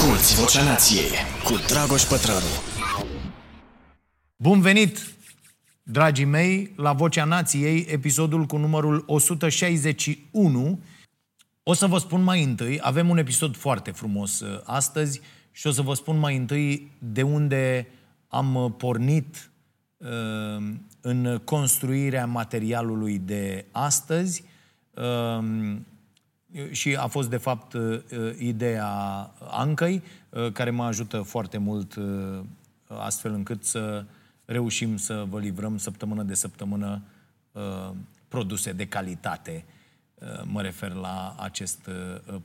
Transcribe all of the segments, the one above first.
Asculți Vocea Nației cu Dragoș Pătrălu. Bun venit, dragii mei, la Vocea Nației, episodul cu numărul 161. O să vă spun mai întâi, avem un episod foarte frumos uh, astăzi și o să vă spun mai întâi de unde am uh, pornit uh, în construirea materialului de astăzi și a fost, de fapt, uh, ideea Ancăi, uh, care mă ajută foarte mult uh, astfel încât să reușim să vă livrăm săptămână de săptămână produse de calitate. Mă refer la acest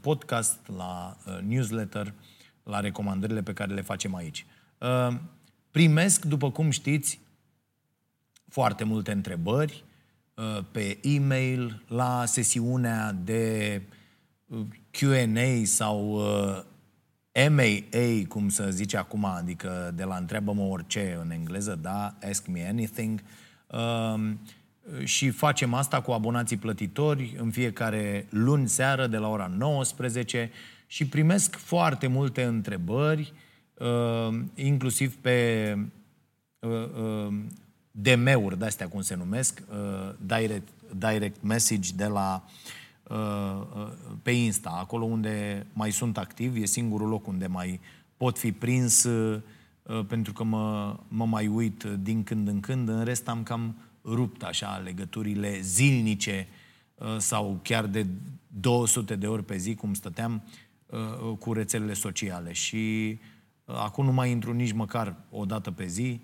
podcast, la newsletter, la recomandările pe care le facem aici. Primesc, după cum știți, foarte multe întrebări pe e-mail, la sesiunea de Q&A sau uh, MAA, cum să zice acum, adică de la întreabă-mă orice în engleză, da, ask me anything, uh, și facem asta cu abonații plătitori în fiecare luni seară de la ora 19 și primesc foarte multe întrebări, uh, inclusiv pe uh, uh, DM-uri, de-astea cum se numesc, uh, direct, direct message de la uh, Uh, uh, pe Insta, acolo unde mai sunt activ, e singurul loc unde mai pot fi prins uh, pentru că mă, mă mai uit din când în când. În rest am cam rupt așa legăturile zilnice sau chiar de 200 de ori pe zi, cum stăteam, cu rețelele sociale. Și acum nu mai intru nici măcar o dată pe zi.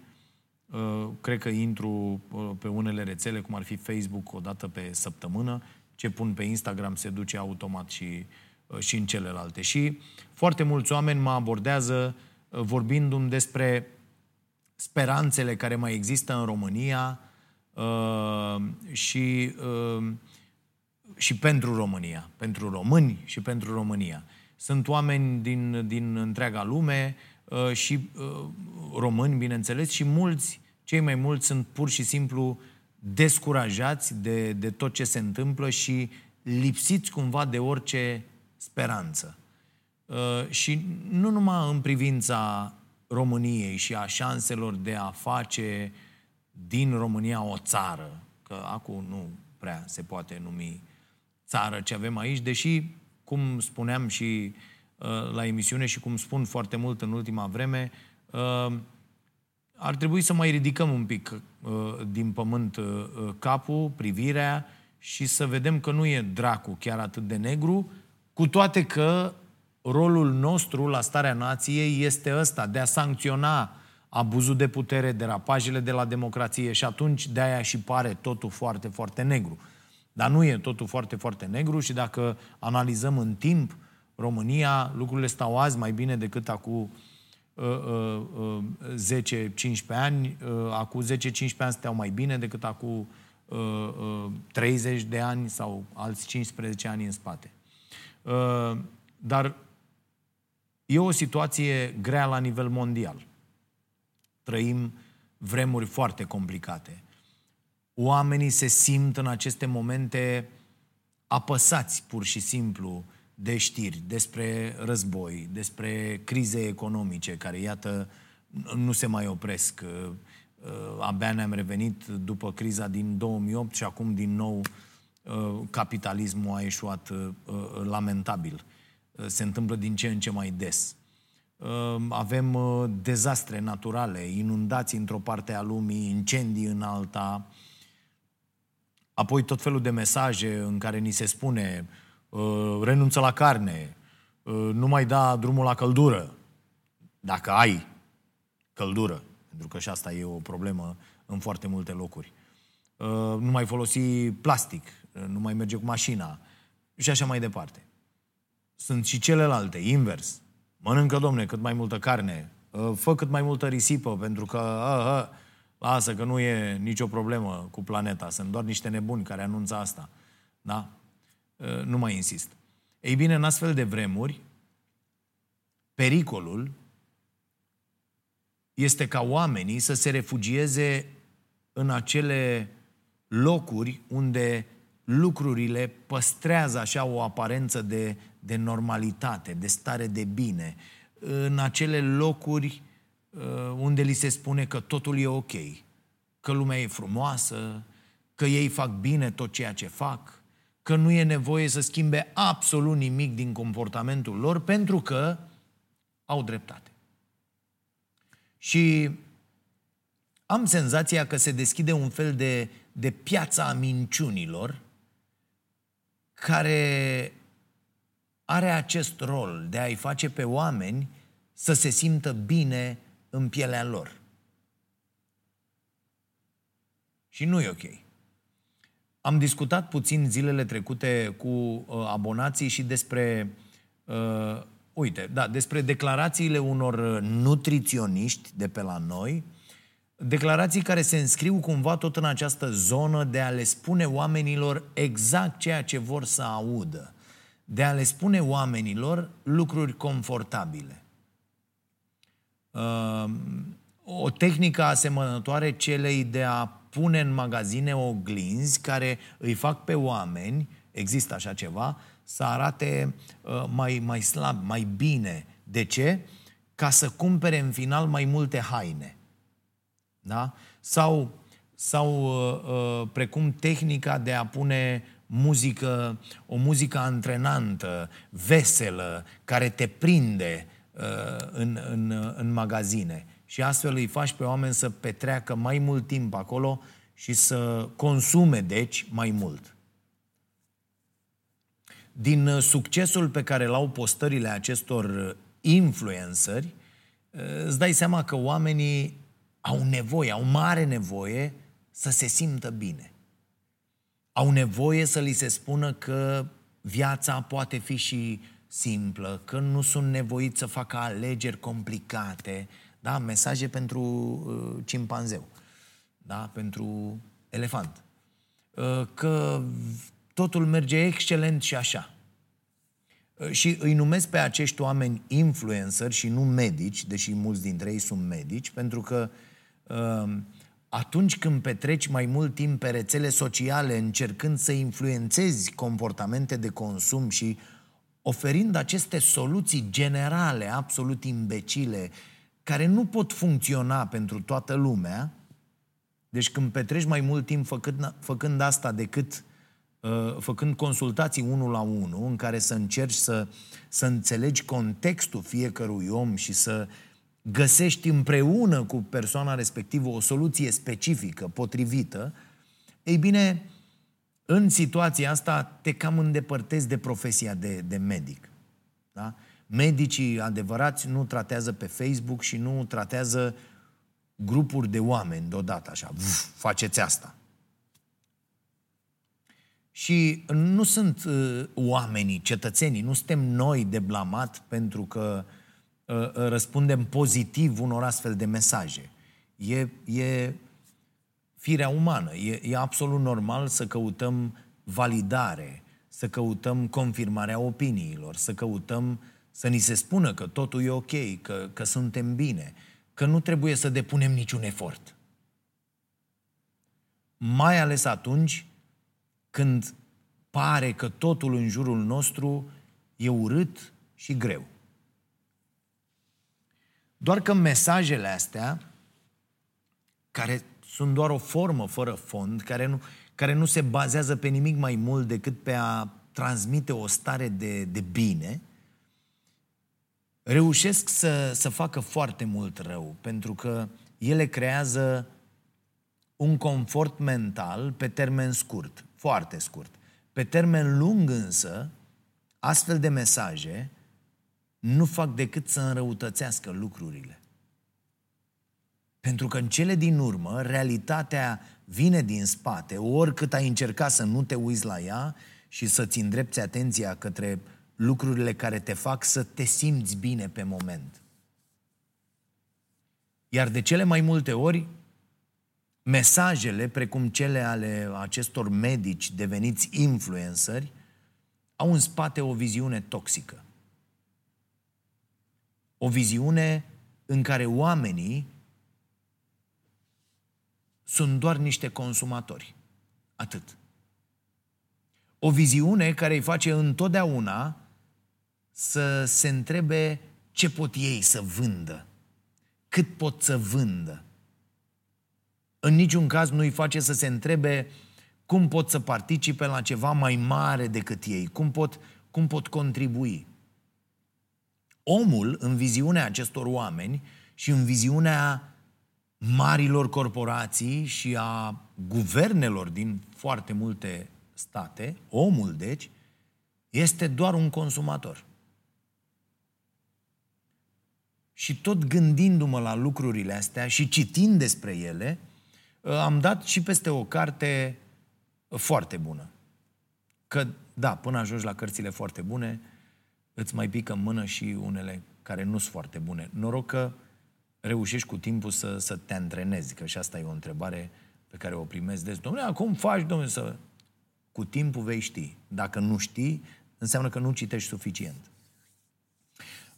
Cred că intru pe unele rețele, cum ar fi Facebook, o dată pe săptămână ce pun pe Instagram se duce automat și, uh, și în celelalte. Și foarte mulți oameni mă abordează uh, vorbindu-mi despre speranțele care mai există în România uh, și, și pentru România, pentru români și pentru România. Sunt oameni din, din întreaga lume și români, bineînțeles, și mulți, cei mai mulți sunt pur și simplu descurajați de, de tot ce se întâmplă și lipsiți cumva de orice speranță. Uh, și nu numai în privința României și a șanselor de a face din România o țară, că acum nu prea se poate numi țară ce avem aici, deși, cum spuneam și uh, la emisiune și cum spun foarte mult în ultima vreme, uh, ar trebui să mai ridicăm un pic uh, din pământ uh, uh, capul, privirea și să vedem că nu e dracu chiar atât de negru, cu toate că rolul nostru la starea nației este ăsta, de a sancționa abuzul de putere, derapajele de la democrație și atunci de-aia și pare totul foarte, foarte negru. Dar nu e totul foarte, foarte negru și dacă analizăm în timp România, lucrurile stau azi mai bine decât acum 10-15 ani, acum 10-15 ani stau mai bine decât acum 30 de ani sau alți 15 ani în spate. Dar e o situație grea la nivel mondial. Trăim vremuri foarte complicate. Oamenii se simt în aceste momente apăsați pur și simplu de știri despre război, despre crize economice care, iată, nu se mai opresc. Uh, uh, abia ne-am revenit după criza din 2008 și acum din nou uh, capitalismul a ieșuat lamentabil. Se întâmplă din ce în ce mai des. Avem dezastre naturale, inundații într-o parte a lumii, incendii în alta, apoi tot felul de mesaje în care ni se spune Uh, renunță la carne, uh, nu mai da drumul la căldură, dacă ai căldură, pentru că și asta e o problemă în foarte multe locuri. Uh, nu mai folosi plastic, nu mai merge cu mașina și așa mai departe. Sunt și celelalte, invers. Mănâncă, domne, cât mai multă carne, fă cât mai multă risipă, pentru că, a, a, lasă că nu e nicio problemă cu planeta, sunt doar niște nebuni care anunță asta. Da? Uh, nu mai insist. Ei bine, în astfel de vremuri, pericolul este ca oamenii să se refugieze în acele locuri unde lucrurile păstrează așa o aparență de, de normalitate, de stare de bine. în acele locuri uh, unde li se spune că totul e ok, că lumea e frumoasă, că ei fac bine tot ceea ce fac, că nu e nevoie să schimbe absolut nimic din comportamentul lor pentru că au dreptate. Și am senzația că se deschide un fel de, de piața a minciunilor care are acest rol de a-i face pe oameni să se simtă bine în pielea lor. Și nu e ok. Am discutat puțin zilele trecute cu uh, abonații și despre, uh, uite, da, despre declarațiile unor nutriționiști de pe la noi, declarații care se înscriu cumva tot în această zonă de a le spune oamenilor exact ceea ce vor să audă, de a le spune oamenilor lucruri confortabile. Uh, o tehnică asemănătoare celei de a pune în magazine oglinzi care îi fac pe oameni, există așa ceva, să arate uh, mai, mai slab, mai bine. De ce? Ca să cumpere în final mai multe haine. Da? Sau, sau uh, uh, precum tehnica de a pune muzică, o muzică antrenantă, veselă, care te prinde uh, în, în, în magazine și astfel îi faci pe oameni să petreacă mai mult timp acolo și să consume, deci, mai mult. Din uh, succesul pe care l-au postările acestor uh, influenceri, uh, îți dai seama că oamenii au nevoie, au mare nevoie să se simtă bine. Au nevoie să li se spună că viața poate fi și simplă, că nu sunt nevoiți să facă alegeri complicate, da? Mesaje pentru uh, cimpanzeu. Da? Pentru elefant. Uh, că totul merge excelent și așa. Uh, și îi numesc pe acești oameni influencer și nu medici, deși mulți dintre ei sunt medici, pentru că uh, atunci când petreci mai mult timp pe rețele sociale încercând să influențezi comportamente de consum și oferind aceste soluții generale, absolut imbecile, care nu pot funcționa pentru toată lumea, deci când petreci mai mult timp făcând, făcând asta decât uh, făcând consultații unul la unul, în care să încerci să, să înțelegi contextul fiecărui om și să găsești împreună cu persoana respectivă o soluție specifică, potrivită, ei bine, în situația asta te cam îndepărtezi de profesia de, de medic. Da? Medicii adevărați nu tratează pe Facebook și nu tratează grupuri de oameni deodată așa. Vf, faceți asta. Și nu sunt uh, oamenii, cetățenii, nu suntem noi de blamat pentru că uh, uh răspundem pozitiv unor astfel de mesaje. E, e firea umană. E, e absolut normal să căutăm validare, să căutăm confirmarea opiniilor, să căutăm să ni se spună că totul e ok, că, că suntem bine, că nu trebuie să depunem niciun efort. Mai ales atunci când pare că totul în jurul nostru e urât și greu. Doar că mesajele astea, care sunt doar o formă fără fond, care nu, care nu se bazează pe nimic mai mult decât pe a transmite o stare de, de bine, reușesc să, să facă foarte mult rău, pentru că ele creează un confort mental pe termen scurt, foarte scurt. Pe termen lung însă, astfel de mesaje nu fac decât să înrăutățească lucrurile. Pentru că în cele din urmă, realitatea vine din spate, oricât ai încerca să nu te uiți la ea și să-ți îndrepți atenția către lucrurile care te fac să te simți bine pe moment. Iar de cele mai multe ori, mesajele, precum cele ale acestor medici deveniți influenceri, au în spate o viziune toxică. O viziune în care oamenii sunt doar niște consumatori. Atât. O viziune care îi face întotdeauna să se întrebe ce pot ei să vândă, cât pot să vândă. În niciun caz nu îi face să se întrebe cum pot să participe la ceva mai mare decât ei, cum pot, cum pot contribui. Omul, în viziunea acestor oameni și în viziunea marilor corporații și a guvernelor din foarte multe state, omul, deci, este doar un consumator. Și tot gândindu-mă la lucrurile astea și citind despre ele, am dat și peste o carte foarte bună. Că, da, până ajungi la cărțile foarte bune, îți mai pică în mână și unele care nu sunt foarte bune. Noroc că reușești cu timpul să, să te antrenezi, că și asta e o întrebare pe care o primesc des. Domnule, cum faci, domnule, să... Cu timpul vei ști. Dacă nu știi, înseamnă că nu citești suficient.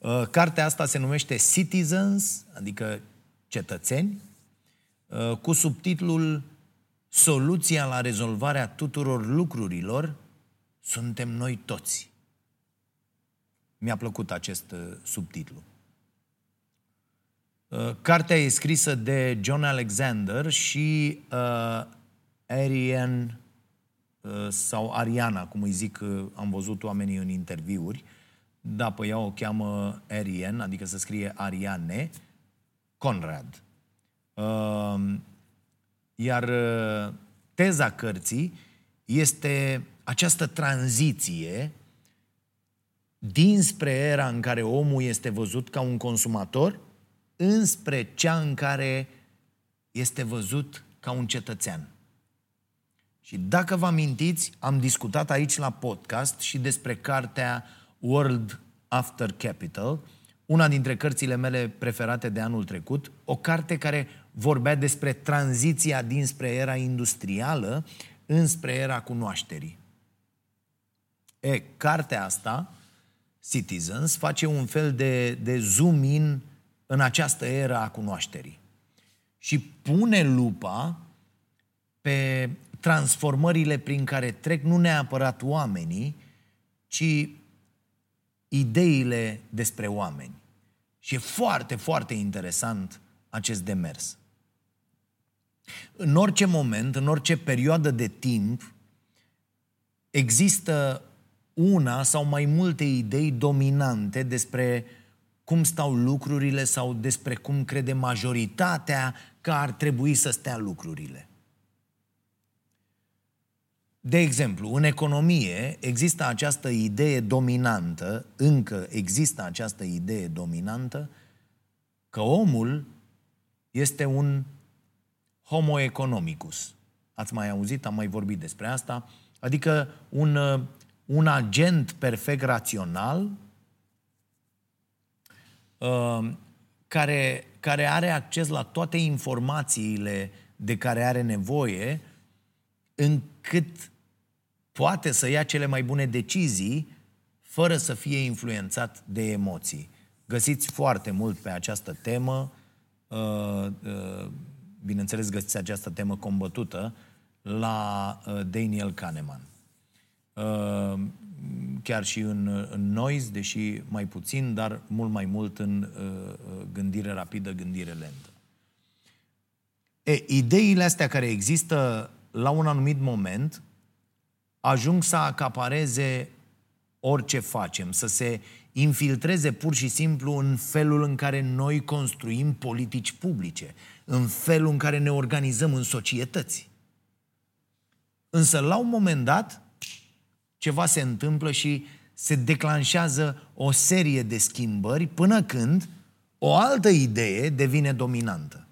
Uh, cartea asta se numește Citizens, adică cetățeni, uh, cu subtitlul Soluția la rezolvarea tuturor lucrurilor suntem noi toți. Mi-a plăcut acest uh, subtitlu. Cartea e scrisă de John Alexander și uh, Ariane uh, sau Ariana, cum îi zic, uh, am văzut oamenii în interviuri. Da, pe ea o cheamă Ariane, adică să scrie Ariane Conrad. Uh, iar uh, teza cărții este această tranziție dinspre era în care omul este văzut ca un consumator înspre cea în care este văzut ca un cetățean. Și dacă vă amintiți, am discutat aici la podcast și despre cartea World After Capital, una dintre cărțile mele preferate de anul trecut, o carte care vorbea despre tranziția dinspre era industrială înspre era cunoașterii. E, cartea asta, Citizens, face un fel de, de zoom-in în această era a cunoașterii. Și pune lupa pe transformările prin care trec nu neapărat oamenii, ci ideile despre oameni. Și e foarte, foarte interesant acest demers. În orice moment, în orice perioadă de timp, există una sau mai multe idei dominante despre cum stau lucrurile sau despre cum crede majoritatea că ar trebui să stea lucrurile. De exemplu, în economie există această idee dominantă, încă există această idee dominantă, că omul este un homo economicus. Ați mai auzit, am mai vorbit despre asta, adică un, un agent perfect rațional uh, care, care are acces la toate informațiile de care are nevoie, încât poate să ia cele mai bune decizii fără să fie influențat de emoții. Găsiți foarte mult pe această temă, uh, uh, bineînțeles găsiți această temă combătută la uh, Daniel Kahneman. Chiar și în, în noise, deși mai puțin, dar mult mai mult în gândire rapidă, gândire lentă. E, ideile astea care există la un anumit moment ajung să acapareze orice facem, să se infiltreze pur și simplu în felul în care noi construim politici publice, în felul în care ne organizăm în societăți. Însă, la un moment dat, ceva se întâmplă și se declanșează o serie de schimbări până când o altă idee devine dominantă.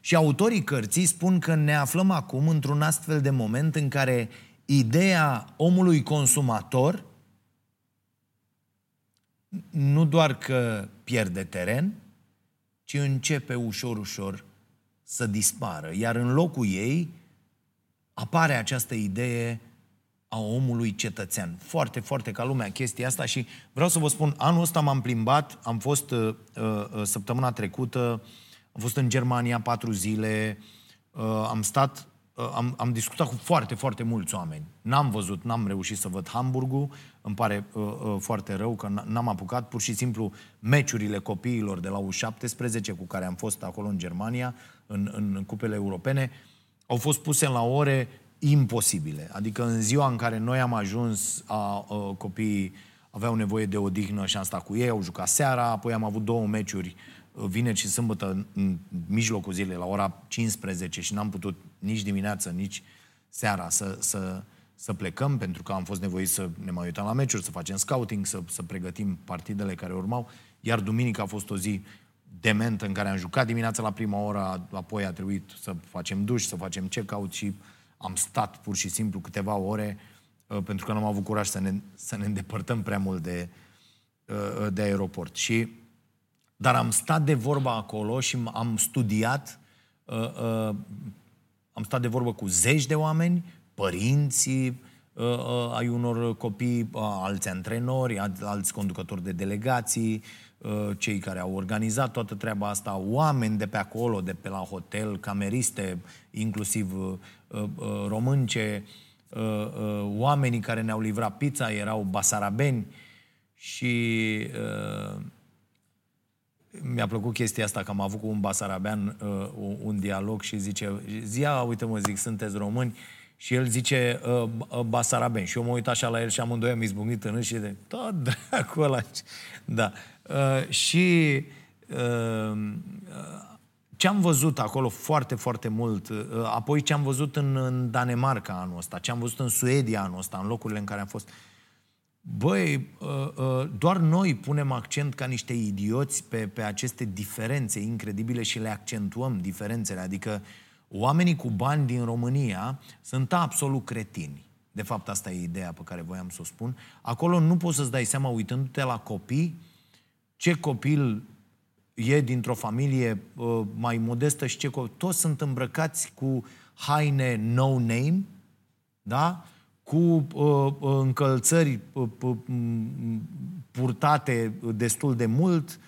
Și autorii cărții spun că ne aflăm acum într-un astfel de moment în care ideea omului consumator nu doar că pierde teren, ci începe ușor, ușor să dispară. Iar în locul ei apare această idee a omului cetățean. Foarte, foarte ca lumea chestia asta și vreau să vă spun, anul ăsta m-am plimbat, am fost uh, uh, săptămâna trecută uh, am fost în Germania patru zile, uh, am stat, uh, am, am discutat cu foarte, foarte mulți oameni. N-am văzut, n-am reușit să văd Hamburgul, îmi pare uh, uh, foarte rău că n-am apucat. Pur și simplu, meciurile copiilor de la U17 cu care am fost acolo în Germania, în, în cupele europene, au fost puse la ore imposibile. Adică în ziua în care noi am ajuns, a, a, copiii aveau nevoie de odihnă și am stat cu ei, au jucat seara, apoi am avut două meciuri vineri și sâmbătă în mijlocul zilei, la ora 15 și n-am putut nici dimineață, nici seara să, să, să plecăm, pentru că am fost nevoiți să ne mai uităm la meciuri, să facem scouting, să, să pregătim partidele care urmau. Iar duminica a fost o zi dementă în care am jucat dimineața la prima oră, apoi a trebuit să facem duș, să facem check-out și am stat pur și simplu câteva ore uh, pentru că nu am avut curaj să ne, să ne îndepărtăm prea mult de, uh, de aeroport. Și, dar am stat de vorba acolo și am studiat, uh, am stat de vorbă cu zeci de oameni, părinții ai unor copii, alți antrenori, alți conducători de delegații, cei care au organizat toată treaba asta, oameni de pe acolo, de pe la hotel, cameriste, inclusiv Uh, uh, românce, uh, oamenii care ne-au livrat pizza erau basarabeni și mi-a plăcut chestia asta că am avut cu un basarabean un dialog și zice, zia, uite mă zic, sunteți români? Și el zice basaraben. Și eu mă uit așa la el și amândoi am izbucnit în și de tot dracu ăla. Da. și ce am văzut acolo foarte, foarte mult, uh, apoi ce am văzut în, în Danemarca anul ăsta, ce am văzut în Suedia anul ăsta, în locurile în care am fost, băi, uh, uh, doar noi punem accent ca niște idioți pe, pe aceste diferențe incredibile și le accentuăm diferențele, adică oamenii cu bani din România sunt absolut cretini. De fapt, asta e ideea pe care voiam să o spun. Acolo nu poți să-ți dai seama, uitându-te la copii, ce copil e dintr-o familie uh, mai modestă și ce... Toți sunt îmbrăcați cu haine no-name, da? Cu uh, uh încălțări uh, uh, purtate destul de mult,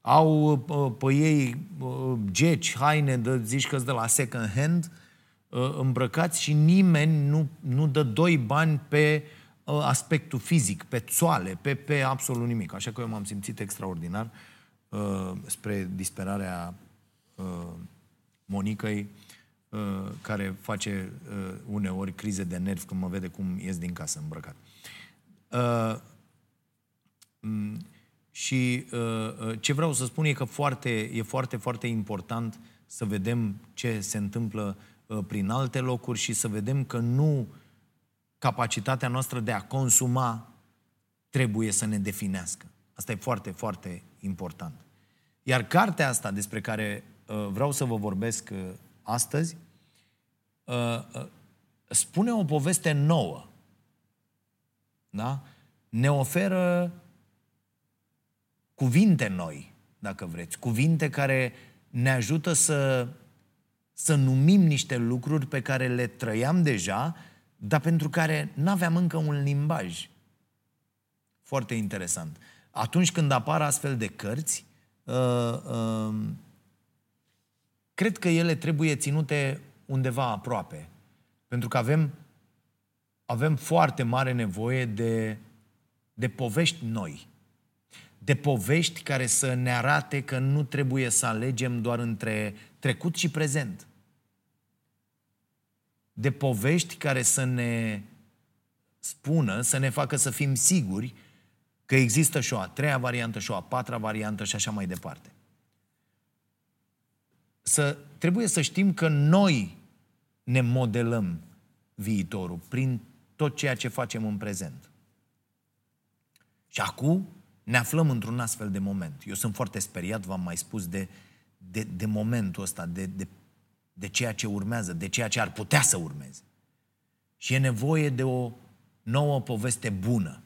au uh, pe ei uh, geci, haine, de, zici că de la second hand, uh, îmbrăcați și nimeni nu, nu dă doi bani pe uh, aspectul fizic, pe țoale, pe, pe absolut nimic. Așa că eu m-am simțit extraordinar. Uh, uh, spre disperarea uh, Monicăi, uh, care face uh, uneori crize de nervi când mă vede cum ies din casă îmbrăcat. Uh, m- și uh, uh, ce vreau să spun e că foarte, e foarte, foarte important să vedem ce se întâmplă uh, prin alte locuri și să vedem că nu capacitatea noastră de a consuma trebuie să ne definească. Asta e foarte, foarte important. Iar cartea asta despre care uh, vreau să vă vorbesc uh, astăzi uh, uh, spune o poveste nouă. Da? Ne oferă cuvinte noi, dacă vreți. Cuvinte care ne ajută să, să numim niște lucruri pe care le trăiam deja, dar pentru care nu aveam încă un limbaj. Foarte interesant. Atunci când apar astfel de cărți, uh, uh, cred că ele trebuie ținute undeva aproape. Pentru că avem, avem foarte mare nevoie de, de povești noi. De povești care să ne arate că nu trebuie să alegem doar între trecut și prezent. De povești care să ne spună, să ne facă să fim siguri că există și o a treia variantă, și o a patra variantă și așa mai departe. Să, trebuie să știm că noi ne modelăm viitorul prin tot ceea ce facem în prezent. Și acum ne aflăm într-un astfel de moment. Eu sunt foarte speriat, v-am mai spus, de, de, de momentul ăsta, de, de, de ceea ce urmează, de ceea ce ar putea să urmeze. Și e nevoie de o nouă poveste bună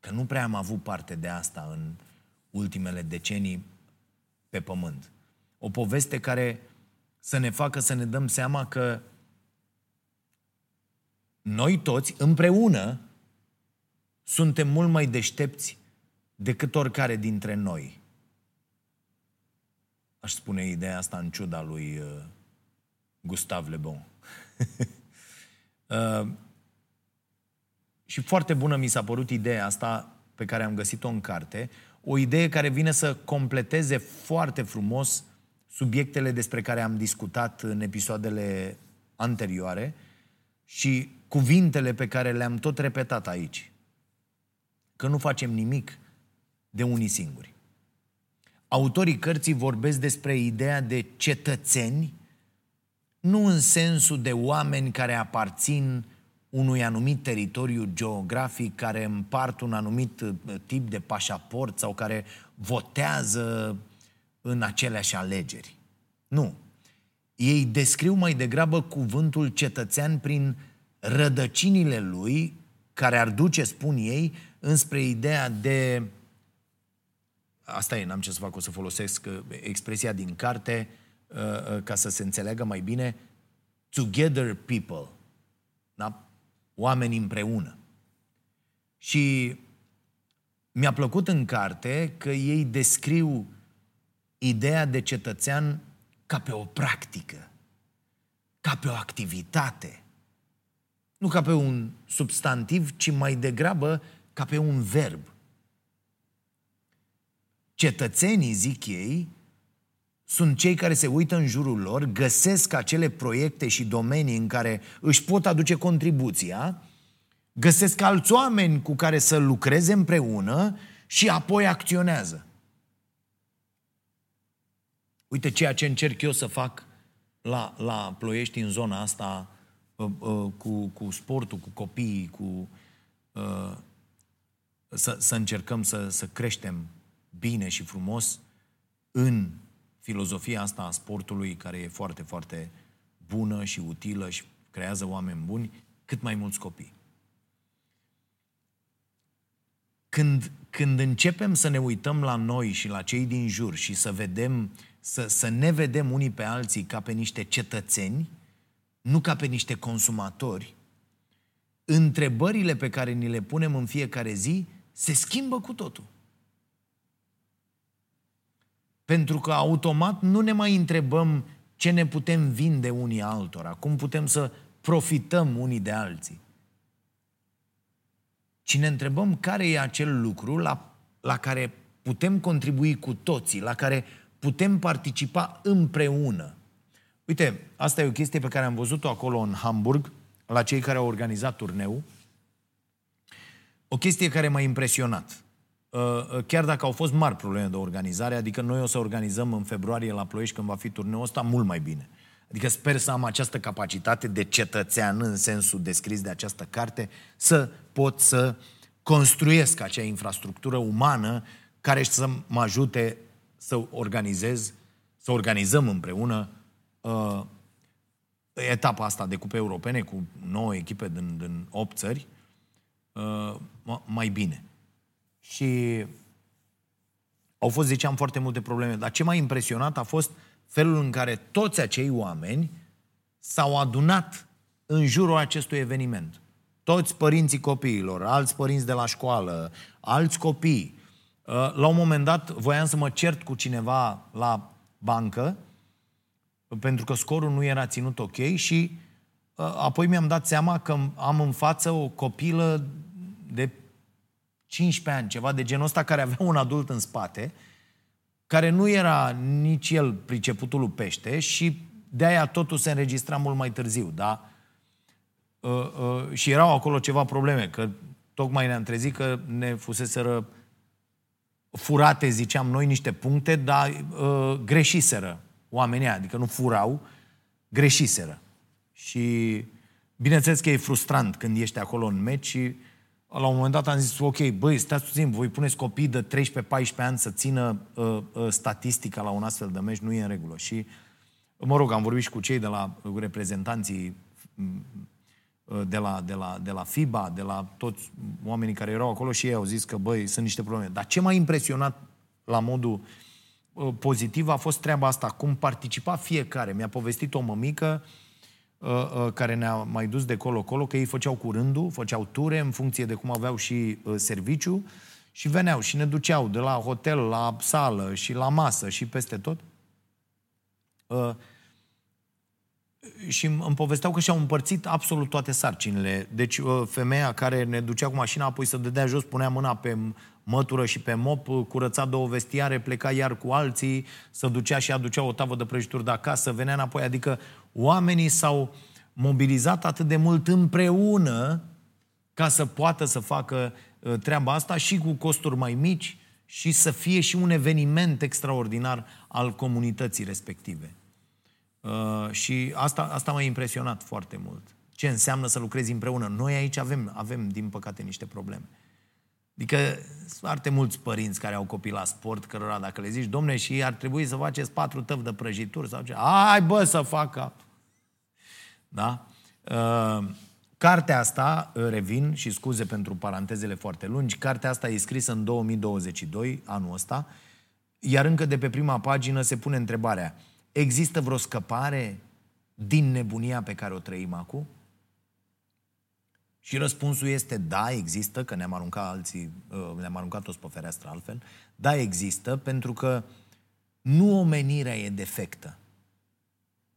Că nu prea am avut parte de asta în ultimele decenii pe pământ. O poveste care să ne facă să ne dăm seama că noi toți, împreună, suntem mult mai deștepți decât oricare dintre noi. Aș spune ideea asta în ciuda lui uh, Gustav Le Bon. uh, și foarte bună mi s-a părut ideea asta pe care am găsit-o în carte, o idee care vine să completeze foarte frumos subiectele despre care am discutat în episoadele anterioare și cuvintele pe care le-am tot repetat aici. Că nu facem nimic de unii singuri. Autorii cărții vorbesc despre ideea de cetățeni, nu în sensul de oameni care aparțin unui anumit teritoriu geografic, care împart un anumit uh, tip de pașaport sau care votează în aceleași alegeri. Nu. Ei descriu mai degrabă cuvântul cetățean prin rădăcinile lui, care ar duce, spun ei, înspre ideea de asta e, n-am ce să fac, o să folosesc uh, expresia din carte uh, uh, ca să se înțeleagă mai bine, together people, da? oameni împreună. Și mi-a plăcut în carte că ei descriu ideea de cetățean ca pe o practică, ca pe o activitate, nu ca pe un substantiv, ci mai degrabă ca pe un verb. Cetățenii, zic ei, sunt cei care se uită în jurul lor, găsesc acele proiecte și domenii în care își pot aduce contribuția, găsesc alți oameni cu care să lucreze împreună și apoi acționează. Uite ceea ce încerc eu să fac la, la Ploiești în zona asta uh, uh, cu, cu sportul, cu copiii, cu uh, să, să încercăm să, să creștem bine și frumos în filozofia asta a sportului, care e foarte, foarte bună și utilă și creează oameni buni, cât mai mulți copii. Când, când începem să ne uităm la noi și la cei din jur și să vedem, să, să ne vedem unii pe alții ca pe niște cetățeni, nu ca pe niște consumatori, întrebările pe care ni le punem în fiecare zi se schimbă cu totul. Pentru că automat nu ne mai întrebăm ce ne putem vinde unii altora, cum putem să profităm unii de alții. Ci ne întrebăm care e acel lucru la, la care putem contribui cu toții, la care putem participa împreună. Uite, asta e o chestie pe care am văzut-o acolo în Hamburg, la cei care au organizat turneu. O chestie care m-a impresionat. Uh, uh, chiar dacă au fost mari probleme de organizare, adică noi o să organizăm în februarie la Ploiești când va fi turneul ăsta mult mai bine. Adică sper să am această capacitate de cetățean în sensul descris de această carte, să pot să construiesc acea infrastructură umană care să mă ajute să organizez, să organizăm împreună uh, etapa asta de cupe europene cu 9 echipe din, din 8 țări uh, mai bine. Și au fost, ziceam, foarte multe probleme. Dar ce m-a impresionat a fost felul în care toți acei oameni s-au adunat în jurul acestui eveniment. Toți părinții copiilor, alți părinți de la școală, alți copii. Uh, la un moment dat voiam să mă cert cu cineva la bancă, pentru că scorul nu era ținut ok și uh, apoi mi-am dat seama că am în față o copilă de 15 ani, ceva de genul ăsta, care avea un adult în spate, care nu era nici el priceputul lui pește și de aia totul se înregistra mult mai târziu, da? Uh, uh, și erau acolo ceva probleme, că tocmai ne-am trezit că ne fuseseră furate, ziceam noi, niște puncte, dar uh, greșiseră oamenii adică nu furau, greșiseră. Și bineînțeles că e frustrant când ești acolo în meci și la un moment dat am zis, ok, băi, stați puțin, voi puneți copii de 13-14 ani să țină uh, uh, statistica la un astfel de meci, nu e în regulă. Și, mă rog, am vorbit și cu cei de la reprezentanții uh, de la, de, la, de la FIBA, de la toți oamenii care erau acolo și ei au zis că, băi, sunt niște probleme. Dar ce m-a impresionat la modul uh, pozitiv a fost treaba asta, cum participa fiecare. Mi-a povestit o mămică uh, Uh, uh, care ne-a mai dus de colo-colo, că ei făceau cu rândul, făceau ture în funcție de cum aveau și uh, serviciu și veneau și ne duceau de la hotel la sală și la masă și peste tot. Și îmi povesteau că și-au împărțit absolut toate sarcinile. Deci uh, femeia care ne ducea cu mașina, apoi să dădea jos, punea mâna pe mătură și pe mop, uh, curăța două vestiare, pleca iar cu alții, să ducea și aducea o tavă de prăjituri de acasă, venea înapoi. Adică oamenii s-au mobilizat atât de mult împreună ca să poată să facă uh, treaba asta și cu costuri mai mici și să fie și un eveniment extraordinar al comunității respective. Uh, și asta, asta m-a impresionat foarte mult. Ce înseamnă să lucrezi împreună? Noi aici avem, avem din păcate, niște probleme. Adică sunt foarte mulți părinți care au copii la sport, cărora dacă le zici, domne, și ar trebui să faceți patru tăvi de prăjituri sau ce, ai bă să facă. Da? Uh, cartea asta, uh, revin și scuze pentru parantezele foarte lungi, cartea asta e scrisă în 2022, anul ăsta, iar încă de pe prima pagină se pune întrebarea, Există vreo scăpare din nebunia pe care o trăim acum? Și răspunsul este da, există, că ne-am aruncat alții, uh, ne-am aruncat toți pe fereastră altfel. Da, există, pentru că nu omenirea e defectă.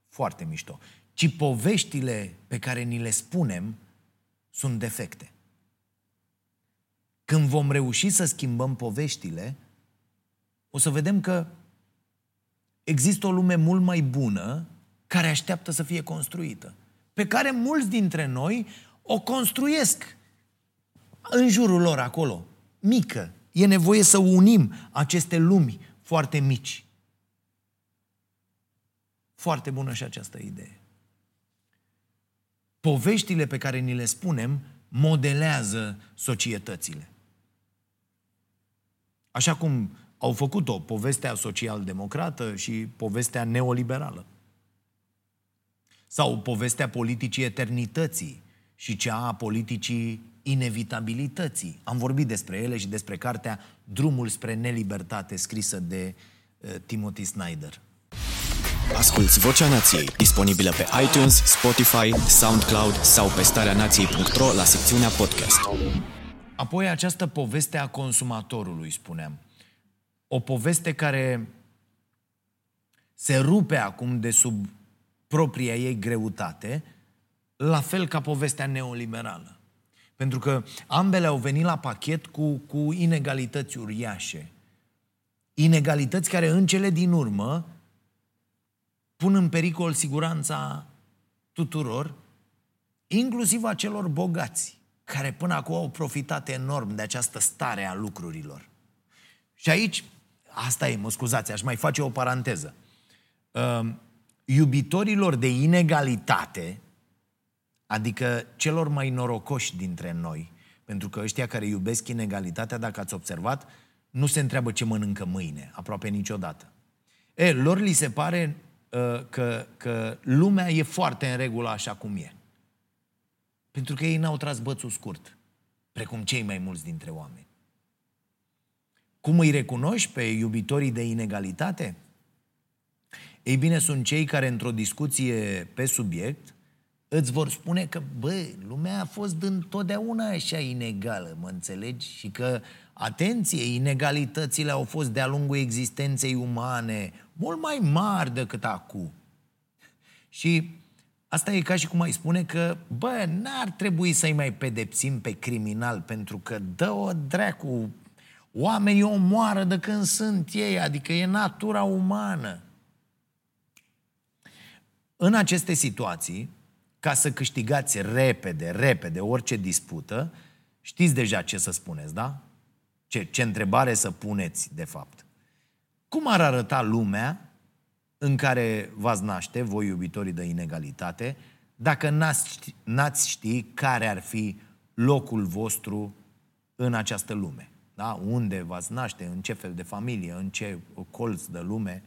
Foarte mișto. Ci poveștile pe care ni le spunem sunt defecte. Când vom reuși să schimbăm poveștile, o să vedem că există o lume mult mai bună care așteaptă să fie construită, pe care mulți dintre noi o construiesc în jurul lor acolo, mică. E nevoie să unim aceste lumi foarte mici. Foarte bună și această idee. Poveștile pe care ni le spunem modelează societățile. Așa cum au făcut-o, povestea social-democrată și povestea neoliberală. Sau povestea politicii eternității și cea a politicii inevitabilității. Am vorbit despre ele și despre cartea Drumul spre nelibertate, scrisă de uh, Timothy Snyder. Asculți Vocea Nației, disponibilă pe iTunes, Spotify, SoundCloud sau pe starea nației.ro la secțiunea podcast. Apoi această poveste a consumatorului, spuneam o poveste care se rupe acum de sub propria ei greutate, la fel ca povestea neoliberală. Pentru că ambele au venit la pachet cu, cu inegalități uriașe. Inegalități care în cele din urmă pun în pericol siguranța tuturor, inclusiv a celor bogați, care până acum au profitat enorm de această stare a lucrurilor. Și aici Asta e, mă scuzați, aș mai face o paranteză. Uh, iubitorilor de inegalitate, adică celor mai norocoși dintre noi, pentru că ăștia care iubesc inegalitatea, dacă ați observat, nu se întreabă ce mănâncă mâine, aproape niciodată. E, lor li se pare uh, că, că lumea e foarte în regulă așa cum e. Pentru că ei n-au tras bățul scurt, precum cei mai mulți dintre oameni. Cum îi recunoști pe iubitorii de inegalitate? Ei bine, sunt cei care într-o discuție pe subiect îți vor spune că, bă, lumea a fost întotdeauna așa inegală, mă înțelegi? Și că, atenție, inegalitățile au fost de-a lungul existenței umane mult mai mari decât acum. Și asta e ca și cum ai spune că, bă, n-ar trebui să-i mai pedepsim pe criminal pentru că dă o dracu Oamenii omoară de când sunt ei, adică e natura umană. În aceste situații, ca să câștigați repede, repede orice dispută, știți deja ce să spuneți, da? Ce, ce întrebare să puneți, de fapt. Cum ar arăta lumea în care v-ați naște, voi iubitorii de inegalitate, dacă n-ați ști, n-ați ști care ar fi locul vostru în această lume? Da? Unde v-ați naște, în ce fel de familie, în ce colț de lume.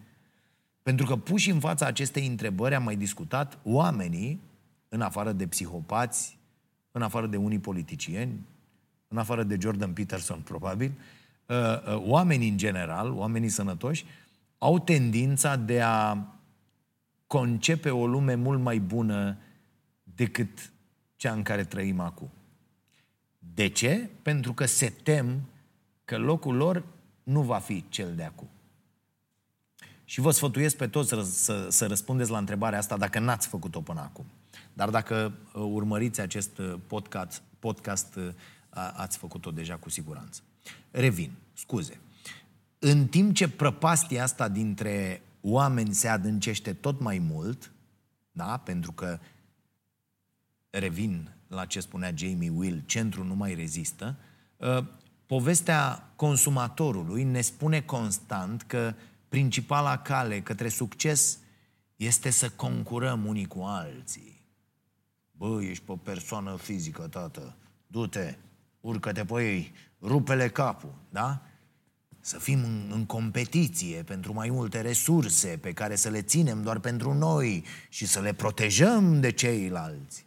Pentru că puși în fața acestei întrebări am mai discutat oamenii, în afară de psihopați, în afară de unii politicieni, în afară de Jordan Peterson, probabil, uh, uh, oamenii în general, oamenii sănătoși, au tendința de a concepe o lume mult mai bună decât cea în care trăim acum. De ce? Pentru că se tem că locul lor nu va fi cel de acum. și vă sfătuiesc pe toți să, să, să răspundeți la întrebarea asta dacă n-ați făcut-o până acum. Dar dacă uh, urmăriți acest uh, podcast, podcast uh, ați făcut-o deja cu siguranță. Revin, scuze. În timp ce prăpastia asta dintre oameni se adâncește tot mai mult, da? pentru că revin la ce spunea Jamie Will, centrul nu mai rezistă, povestea consumatorului ne spune constant că principala cale către succes este să concurăm unii cu alții. Bă, ești pe o persoană fizică, tată. Du-te, urcă-te pe ei, rupele capul, da? Să fim în, în competiție pentru mai multe resurse pe care să le ținem doar pentru noi și să le protejăm de ceilalți.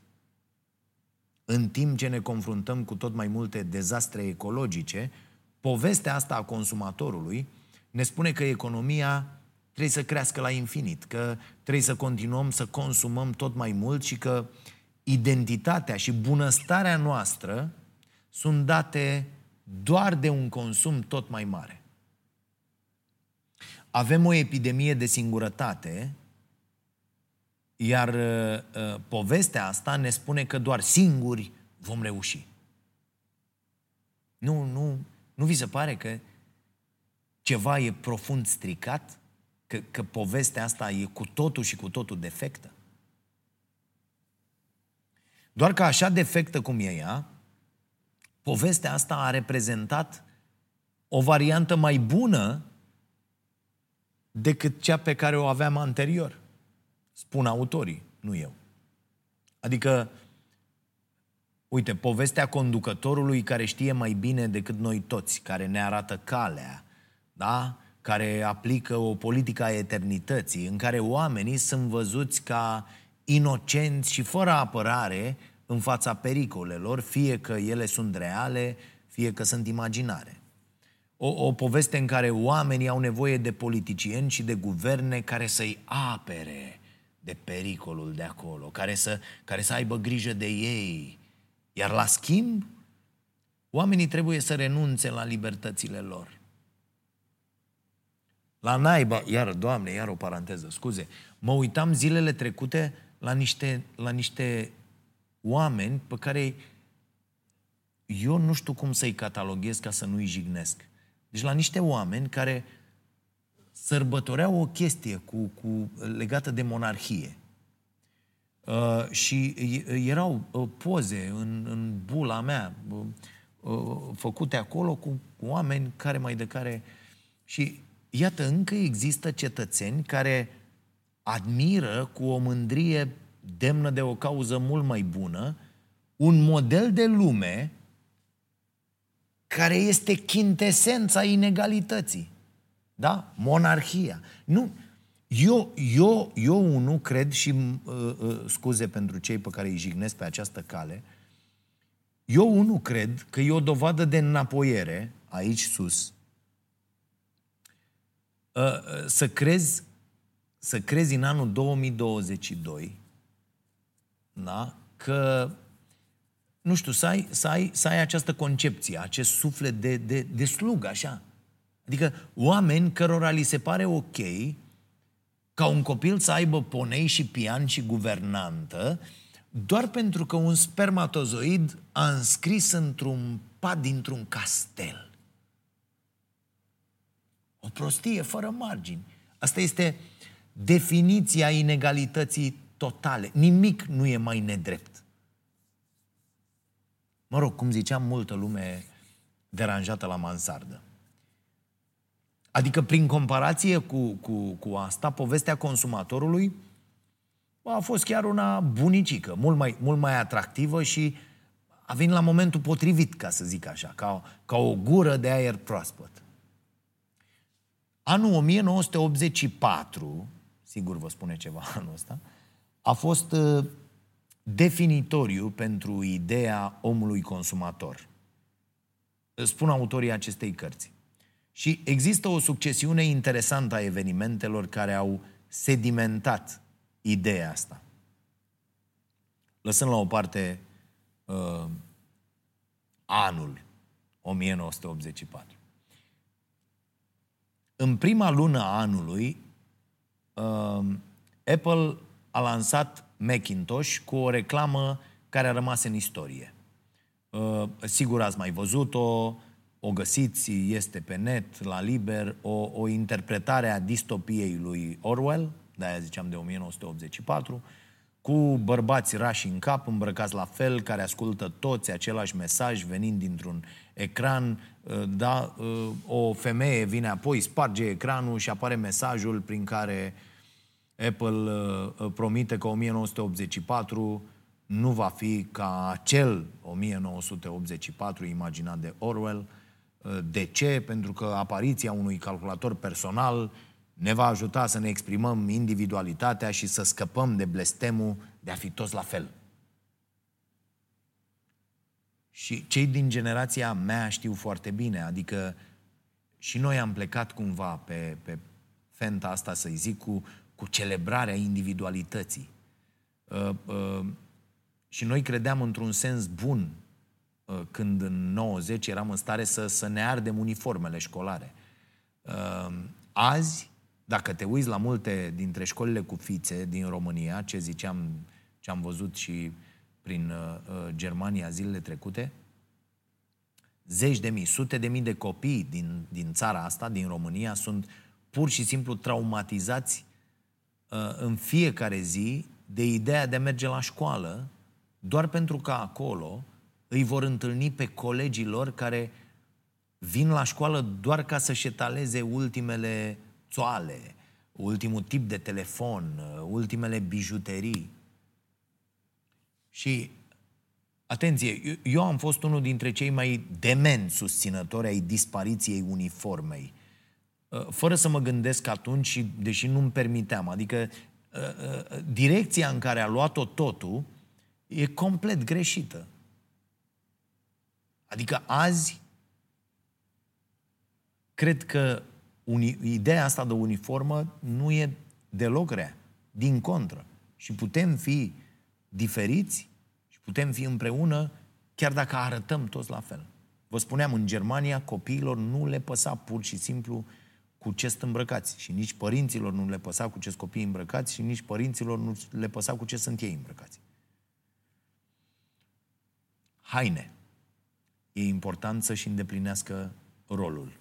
În timp ce ne confruntăm cu tot mai multe dezastre ecologice, povestea asta a consumatorului ne spune că economia trebuie să crească la infinit, că trebuie să continuăm să consumăm tot mai mult și că identitatea și bunăstarea noastră sunt date doar de un consum tot mai mare. Avem o epidemie de singurătate, iar uh, uh, povestea asta ne spune că doar singuri vom reuși. Nu, nu, nu vi se pare că ceva e profund stricat? Că, că povestea asta e cu totul și cu totul defectă? Doar că așa defectă cum e ea, povestea asta a reprezentat o variantă mai bună decât cea pe care o aveam anterior. Spun autorii, nu eu. Adică, uite, povestea conducătorului care știe mai bine decât noi toți, care ne arată calea, da? care aplică o politică a eternității, în care oamenii sunt văzuți ca inocenți și fără apărare în fața pericolelor, fie că ele sunt reale, fie că sunt imaginare. O, o poveste în care oamenii au nevoie de politicieni și de guverne care să-i apere de pericolul de acolo, care să, care să aibă grijă de ei. Iar la schimb, oamenii trebuie să renunțe la libertățile lor. La naiba, iar, doamne, iar o paranteză, scuze, mă uitam zilele trecute la niște, la niște oameni pe care eu nu știu cum să-i cataloghez ca să nu-i jignesc. Deci la niște oameni care sărbătoreau o chestie cu, cu, legată de monarhie. Uh, și erau uh, poze în, în bula mea uh, uh, făcute acolo cu, cu oameni care mai de care... Și iată, încă există cetățeni care admiră cu o mândrie demnă de o cauză mult mai bună un model de lume care este chintesența inegalității. Da? Monarhia. Nu, eu, eu, eu nu cred și uh, uh, scuze pentru cei pe care îi jignesc pe această cale, eu nu cred că e o dovadă de înapoiere aici sus uh, uh, să crezi să crezi în anul 2022 da? că nu știu, să ai, să ai, să ai această concepție, acest suflet de, de, de slug, așa. Adică oameni cărora li se pare ok ca un copil să aibă ponei și pian și guvernantă, doar pentru că un spermatozoid a înscris într-un pad dintr-un castel. O prostie fără margini. Asta este definiția inegalității totale. Nimic nu e mai nedrept. Mă rog, cum ziceam, multă lume deranjată la mansardă. Adică, prin comparație cu, cu, cu asta, povestea consumatorului a fost chiar una bunicică, mult mai, mult mai atractivă și a venit la momentul potrivit, ca să zic așa, ca, ca o gură de aer proaspăt. Anul 1984, sigur vă spune ceva anul ăsta, a fost uh, definitoriu pentru ideea omului consumator. Spun autorii acestei cărți. Și există o succesiune interesantă a evenimentelor care au sedimentat ideea asta. Lăsând la o parte uh, anul 1984. În prima lună a anului uh, Apple a lansat Macintosh cu o reclamă care a rămas în istorie. Uh, sigur ați mai văzut-o, o găsiți, este pe net, la liber, o, o interpretare a distopiei lui Orwell, de-aia ziceam de 1984, cu bărbați rași în cap, îmbrăcați la fel, care ascultă toți același mesaj venind dintr-un ecran. Uh, da, uh, o femeie vine apoi, sparge ecranul și apare mesajul prin care Apple uh, promite că 1984 nu va fi ca acel 1984 imaginat de Orwell. De ce? Pentru că apariția unui calculator personal ne va ajuta să ne exprimăm individualitatea și să scăpăm de blestemul de a fi toți la fel. Și cei din generația mea știu foarte bine, adică și noi am plecat cumva pe, pe fenta asta, să-i zic, cu, cu celebrarea individualității. Uh, uh, și noi credeam într-un sens bun uh, când în 90 eram în stare să, să ne ardem uniformele școlare. Uh, azi dacă te uiți la multe dintre școlile cu fițe din România, ce ziceam, ce am văzut și prin uh, uh, Germania zilele trecute, zeci de mii, sute de mii de copii din, din țara asta, din România, sunt pur și simplu traumatizați uh, în fiecare zi de ideea de a merge la școală, doar pentru că acolo îi vor întâlni pe colegii lor care vin la școală doar ca să-și etaleze ultimele țoale, ultimul tip de telefon, ultimele bijuterii. Și, atenție, eu am fost unul dintre cei mai demen susținători ai dispariției uniformei. Uh, fără să mă gândesc atunci, deși nu-mi permiteam, adică uh, uh, direcția în care a luat-o totul e complet greșită. Adică azi cred că uni, ideea asta de uniformă nu e deloc rea. Din contră. Și putem fi diferiți și putem fi împreună chiar dacă arătăm toți la fel. Vă spuneam, în Germania copiilor nu le păsa pur și simplu cu ce sunt îmbrăcați. Și nici părinților nu le păsa cu ce sunt copiii îmbrăcați și nici părinților nu le păsa cu ce sunt ei îmbrăcați. Haine. E important să-și îndeplinească rolul.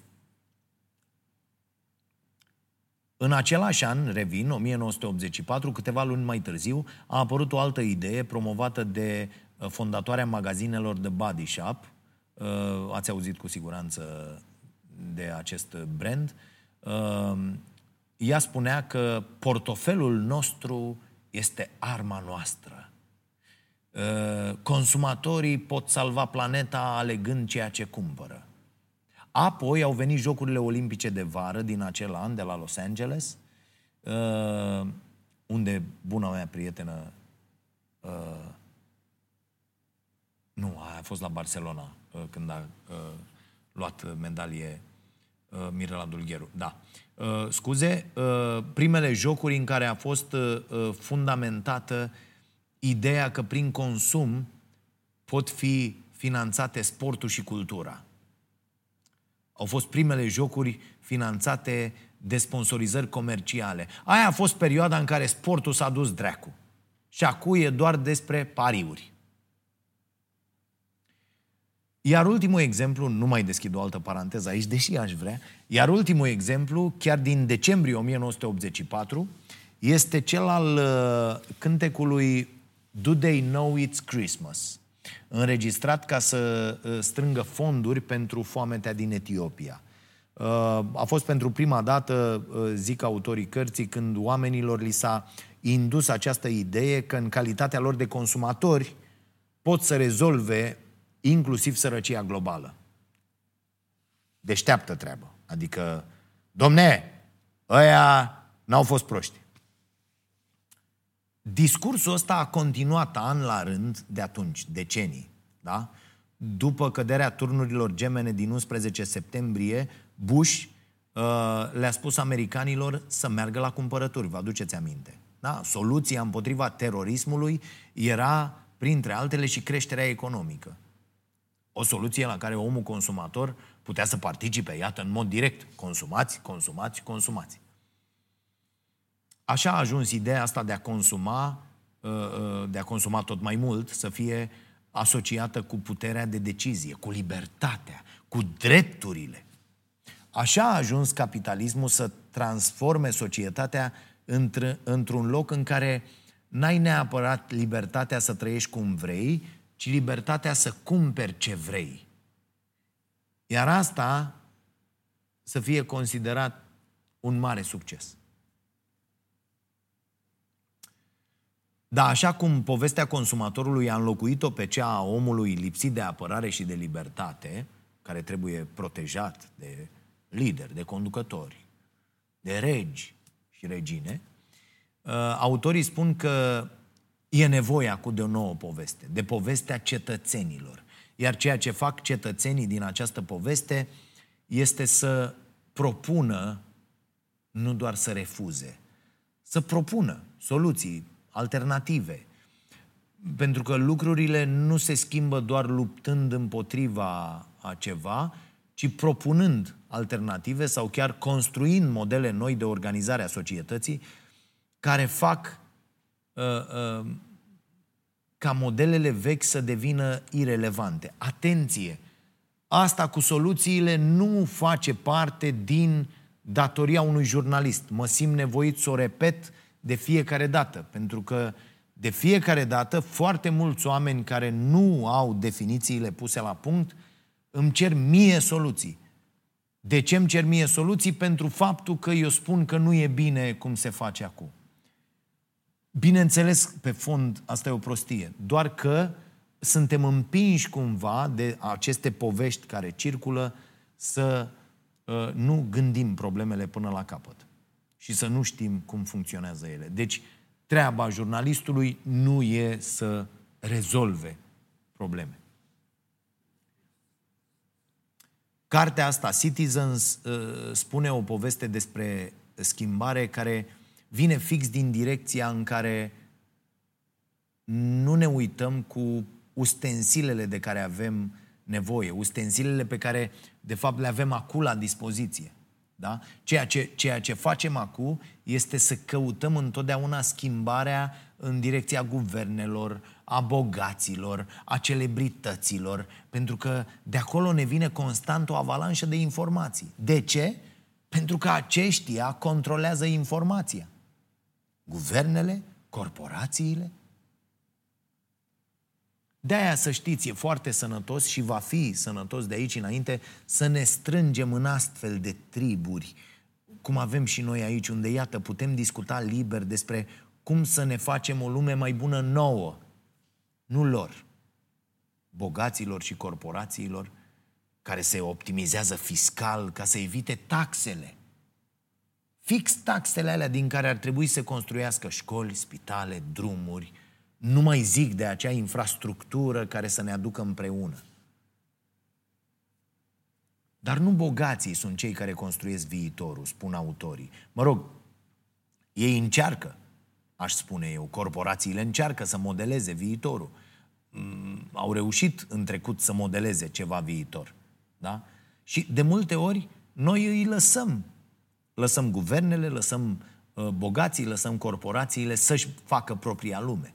În același an, revin, 1984, câteva luni mai târziu, a apărut o altă idee promovată de uh, fondatoarea magazinelor de Body Shop. Uh, ați auzit cu siguranță de acest brand. Uh, ea spunea că portofelul nostru este arma noastră. Consumatorii pot salva planeta alegând ceea ce cumpără. Apoi au venit Jocurile Olimpice de vară din acel an, de la Los Angeles, uh, unde buna mea prietenă uh, nu, a fost la Barcelona uh, când a uh, luat medalie uh, Mirela Dulgheru. Da. Uh, scuze, uh, primele jocuri în care a fost uh, fundamentată ideea că prin consum pot fi finanțate sportul și cultura. Au fost primele jocuri finanțate de sponsorizări comerciale. Aia a fost perioada în care sportul s-a dus dracu. Și acum e doar despre pariuri. Iar ultimul exemplu, nu mai deschid o altă paranteză aici, deși aș vrea, iar ultimul exemplu, chiar din decembrie 1984, este cel al uh, cântecului Do They Know It's Christmas? înregistrat ca să uh, strângă fonduri pentru foametea din Etiopia. Uh, a fost pentru prima dată, uh, zic autorii cărții, când oamenilor li s-a indus această idee că în calitatea lor de consumatori pot să rezolve inclusiv sărăcia globală. Deșteaptă treabă. Adică, domne, ăia n-au fost proști. Discursul ăsta a continuat an la rând de atunci, decenii. Da? După căderea turnurilor gemene din 11 septembrie, Bush uh, le-a spus americanilor să meargă la cumpărături, vă aduceți aminte. Da? Soluția împotriva terorismului era, printre altele, și creșterea economică. O soluție la care omul consumator putea să participe, iată, în mod direct. Consumați, consumați, consumați. Așa a ajuns ideea asta de a consuma, uh, uh, de a consuma tot mai mult, să fie asociată cu puterea de decizie, cu libertatea, cu drepturile. Așa a ajuns capitalismul să transforme societatea într- un loc în care n-ai neapărat libertatea să trăiești cum vrei, ci libertatea să cumperi ce vrei. Iar asta să fie considerat un mare succes. Da, așa cum povestea consumatorului a înlocuit-o pe cea a omului lipsit de apărare și de libertate, care trebuie protejat de lideri, de conducători, de regi și regine, uh, autorii spun că e nevoie acum de o nouă poveste, de povestea cetățenilor. Iar ceea ce fac cetățenii din această poveste este să propună, nu doar să refuze, să propună soluții alternative. Pentru că lucrurile nu se schimbă doar luptând împotriva a ceva, ci propunând alternative sau chiar construind modele noi de organizare a societății care fac uh, uh, ca modelele vechi să devină irelevante. Atenție! Asta cu soluțiile nu face parte din datoria unui jurnalist. Mă simt nevoit să o repet de fiecare dată, pentru că de fiecare dată foarte mulți oameni care nu au definițiile puse la punct îmi cer mie soluții. De ce îmi cer mie soluții? Pentru faptul că eu spun că nu e bine cum se face acum. Bineînțeles, pe fond, asta e o prostie. Doar că suntem împinși cumva de aceste povești care circulă să uh, nu gândim problemele până la capăt și să nu știm cum funcționează ele. Deci, treaba jurnalistului nu e să rezolve probleme. Cartea asta, Citizens, uh, spune o poveste despre schimbare care vine fix din direcția în care nu ne uităm cu ustensilele de care avem nevoie, ustensilele pe care, de fapt, le avem acum la dispoziție. Da? Ceea, ce, ceea ce facem acum este să căutăm întotdeauna schimbarea în direcția guvernelor, a bogaților, a celebrităților, pentru că de acolo ne vine constant o avalanșă de informații. De ce? Pentru că aceștia controlează informația. Guvernele, corporațiile. De aia să știți, e foarte sănătos și va fi sănătos de aici înainte să ne strângem în astfel de triburi, cum avem și noi aici, unde, iată, putem discuta liber despre cum să ne facem o lume mai bună nouă, nu lor, bogaților și corporațiilor, care se optimizează fiscal ca să evite taxele. Fix taxele alea din care ar trebui să construiască școli, spitale, drumuri, nu mai zic de acea infrastructură care să ne aducă împreună. Dar nu bogații sunt cei care construiesc viitorul, spun autorii. Mă rog, ei încearcă, aș spune eu, corporațiile încearcă să modeleze viitorul. Mm, au reușit în trecut să modeleze ceva viitor. Da? Și de multe ori noi îi lăsăm. Lăsăm guvernele, lăsăm uh, bogații, lăsăm corporațiile să-și facă propria lume.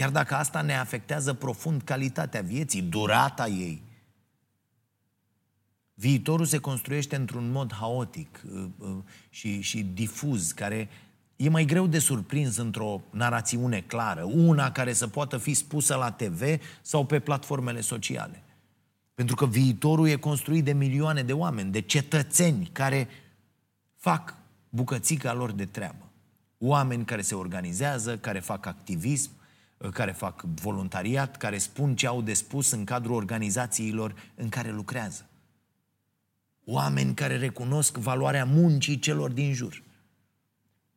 Chiar dacă asta ne afectează profund calitatea vieții, durata ei. Viitorul se construiește într-un mod haotic uh, uh, și, și difuz, care e mai greu de surprins într-o narațiune clară, una care să poată fi spusă la TV sau pe platformele sociale. Pentru că viitorul e construit de milioane de oameni, de cetățeni care fac bucățica lor de treabă. Oameni care se organizează, care fac activism, care fac voluntariat, care spun ce au de spus în cadrul organizațiilor în care lucrează. Oameni care recunosc valoarea muncii celor din jur.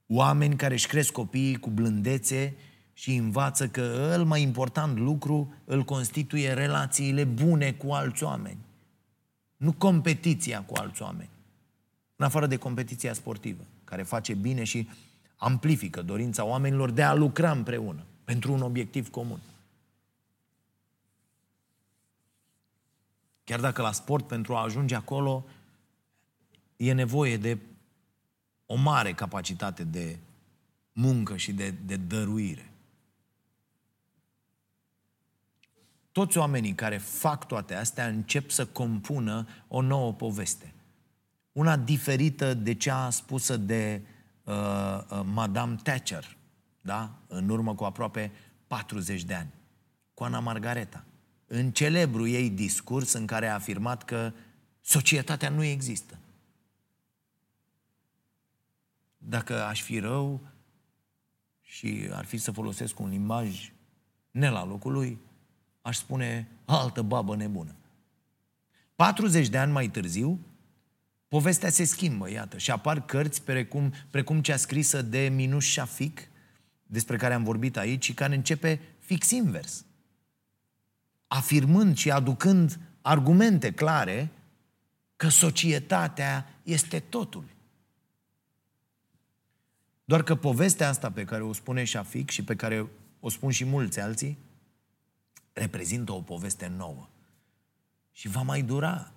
Oameni care își cresc copiii cu blândețe și învață că cel mai important lucru îl constituie relațiile bune cu alți oameni. Nu competiția cu alți oameni. În afară de competiția sportivă, care face bine și amplifică dorința oamenilor de a lucra împreună pentru un obiectiv comun. Chiar dacă la sport, pentru a ajunge acolo, e nevoie de o mare capacitate de muncă și de, de dăruire. Toți oamenii care fac toate astea încep să compună o nouă poveste. Una diferită de cea spusă de uh, uh, Madame Thatcher, da? în urmă cu aproape 40 de ani, cu Ana Margareta. În celebru ei discurs în care a afirmat că societatea nu există. Dacă aș fi rău și ar fi să folosesc un limbaj ne la locul lui, aș spune altă babă nebună. 40 de ani mai târziu, povestea se schimbă, iată, și apar cărți precum, precum cea scrisă de Minus Shafik, despre care am vorbit aici, și care începe fix invers. Afirmând și aducând argumente clare că societatea este totul. Doar că povestea asta pe care o spune Shafik și pe care o spun și mulți alții, reprezintă o poveste nouă. Și va mai dura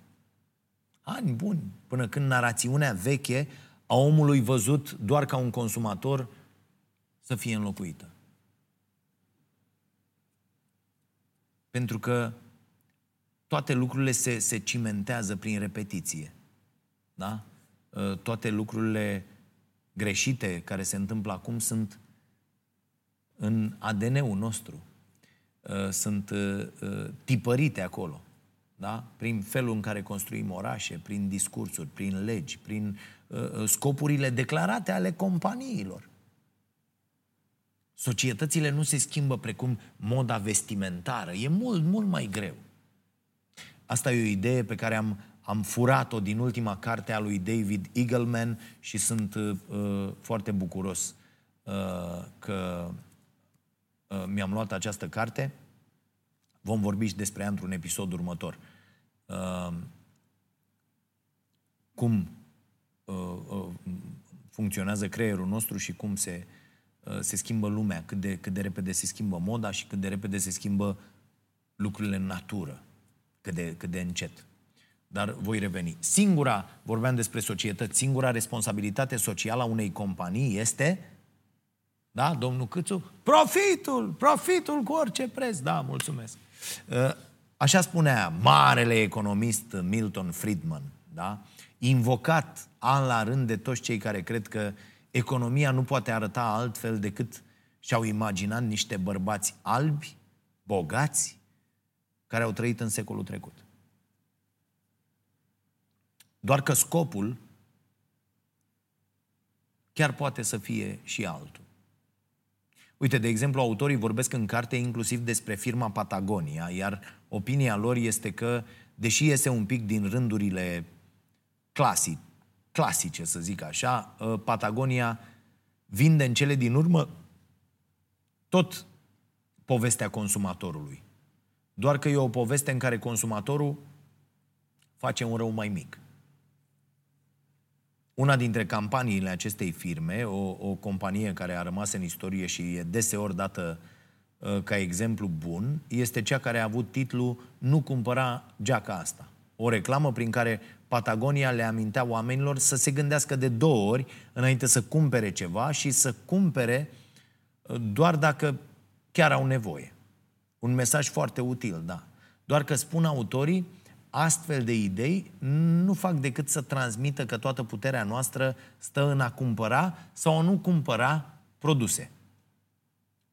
ani buni, până când narațiunea veche a omului văzut doar ca un consumator să fie înlocuită. Pentru că toate lucrurile se, se cimentează prin repetiție. Da? Ă, toate lucrurile greșite care se întâmplă acum sunt în ADN-ul nostru. Uh, sunt uh, uh, tipărite acolo. Da? Prin felul în care construim orașe, prin discursuri, prin legi, prin scopurile declarate ale companiilor. Societățile nu se schimbă precum moda vestimentară. E mult, mult mai greu. Asta e o idee pe care am, am furat-o din ultima carte a lui David Eagleman și sunt uh, foarte bucuros uh, că Uh, mi-am luat această carte. Vom vorbi și despre ea într-un episod următor. Uh, cum uh, funcționează creierul nostru și cum se, se schimbă lumea, cât de, cât de repede se schimbă moda și cât de repede se schimbă lucrurile în natură, cât de, cât de încet. Dar voi reveni. Singura, vorbeam despre societăți, singura responsabilitate socială a unei companii este da, domnul Câțu? Profitul, profitul cu orice preț. Da, mulțumesc. Uh, așa spunea marele economist Milton Friedman, da? invocat an la rând de toți cei care cred că economia nu poate arăta altfel decât și-au imaginat niște bărbați albi, bogați, care au trăit în secolul trecut. Doar că scopul chiar poate să fie și altul. Uite, de exemplu, autorii vorbesc în carte inclusiv despre firma Patagonia, iar opinia lor este că, deși iese un pic din rândurile clasic, clasice, să zic așa, ă, Patagonia vinde în cele din urmă tot povestea consumatorului. Doar că e o poveste în care consumatorul face un rău mai mic. Una dintre campaniile acestei firme, o, o companie care a rămas în istorie și e deseori dată uh, ca exemplu bun, este cea care a avut titlul Nu cumpăra geaca asta. O reclamă prin care Patagonia le amintea oamenilor să se gândească de două ori înainte să cumpere ceva și să cumpere uh, doar dacă chiar au nevoie. Un mesaj foarte util, da. Doar că spun autorii, astfel de idei nu fac decât să transmită că toată puterea noastră stă în a cumpăra sau a nu cumpăra produse.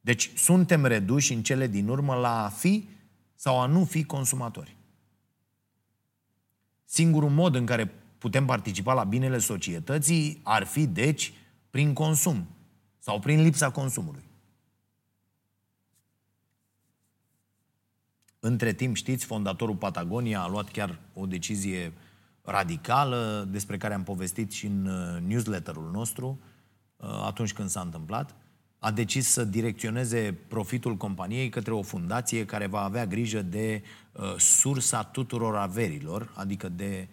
Deci suntem reduși în cele din urmă la a fi sau a nu fi consumatori. Singurul mod în care putem participa la binele societății ar fi, deci, prin consum sau prin lipsa consumului. Între timp, știți, fondatorul Patagonia a luat chiar o decizie radicală despre care am povestit și în uh, newsletterul nostru uh, atunci când s-a întâmplat. A decis să direcționeze profitul companiei către o fundație care va avea grijă de uh, sursa tuturor averilor, adică de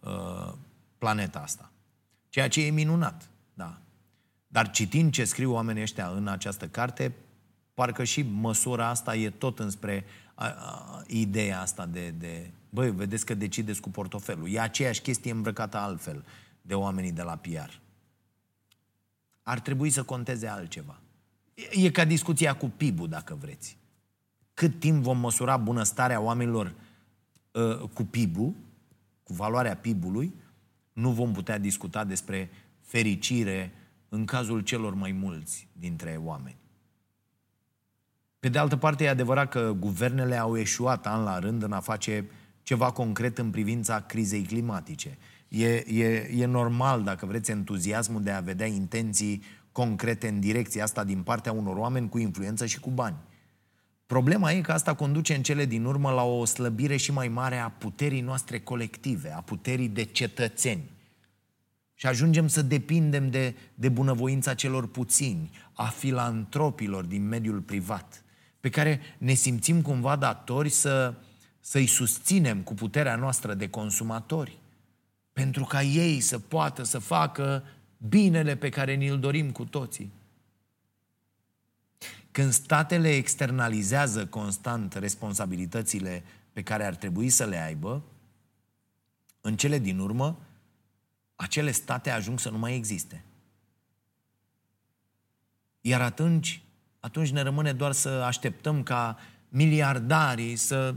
uh, planeta asta. Ceea ce e minunat, da. Dar citind ce scriu oamenii ăștia în această carte, parcă și măsura asta e tot înspre a, a, ideea asta de, de... Băi, vedeți că decideți cu portofelul. E aceeași chestie îmbrăcată altfel de oamenii de la PR. Ar trebui să conteze altceva. E, e ca discuția cu PIB-ul, dacă vreți. Cât timp vom măsura bunăstarea oamenilor uh, cu PIB-ul, cu valoarea PIB-ului, nu vom putea discuta despre fericire în cazul celor mai mulți dintre oameni. Pe de altă parte, e adevărat că guvernele au eșuat an la rând în a face ceva concret în privința crizei climatice. E, e, e normal, dacă vreți, entuziasmul de a vedea intenții concrete în direcția asta din partea unor oameni cu influență și cu bani. Problema e că asta conduce în cele din urmă la o slăbire și mai mare a puterii noastre colective, a puterii de cetățeni. Și ajungem să depindem de, de bunăvoința celor puțini, a filantropilor din mediul privat, pe care ne simțim cumva datori să, să-i susținem cu puterea noastră de consumatori, pentru ca ei să poată să facă binele pe care ni-l dorim cu toții. Când statele externalizează constant responsabilitățile pe care ar trebui să le aibă, în cele din urmă, acele state ajung să nu mai existe. Iar atunci, atunci ne rămâne doar să așteptăm ca miliardarii să,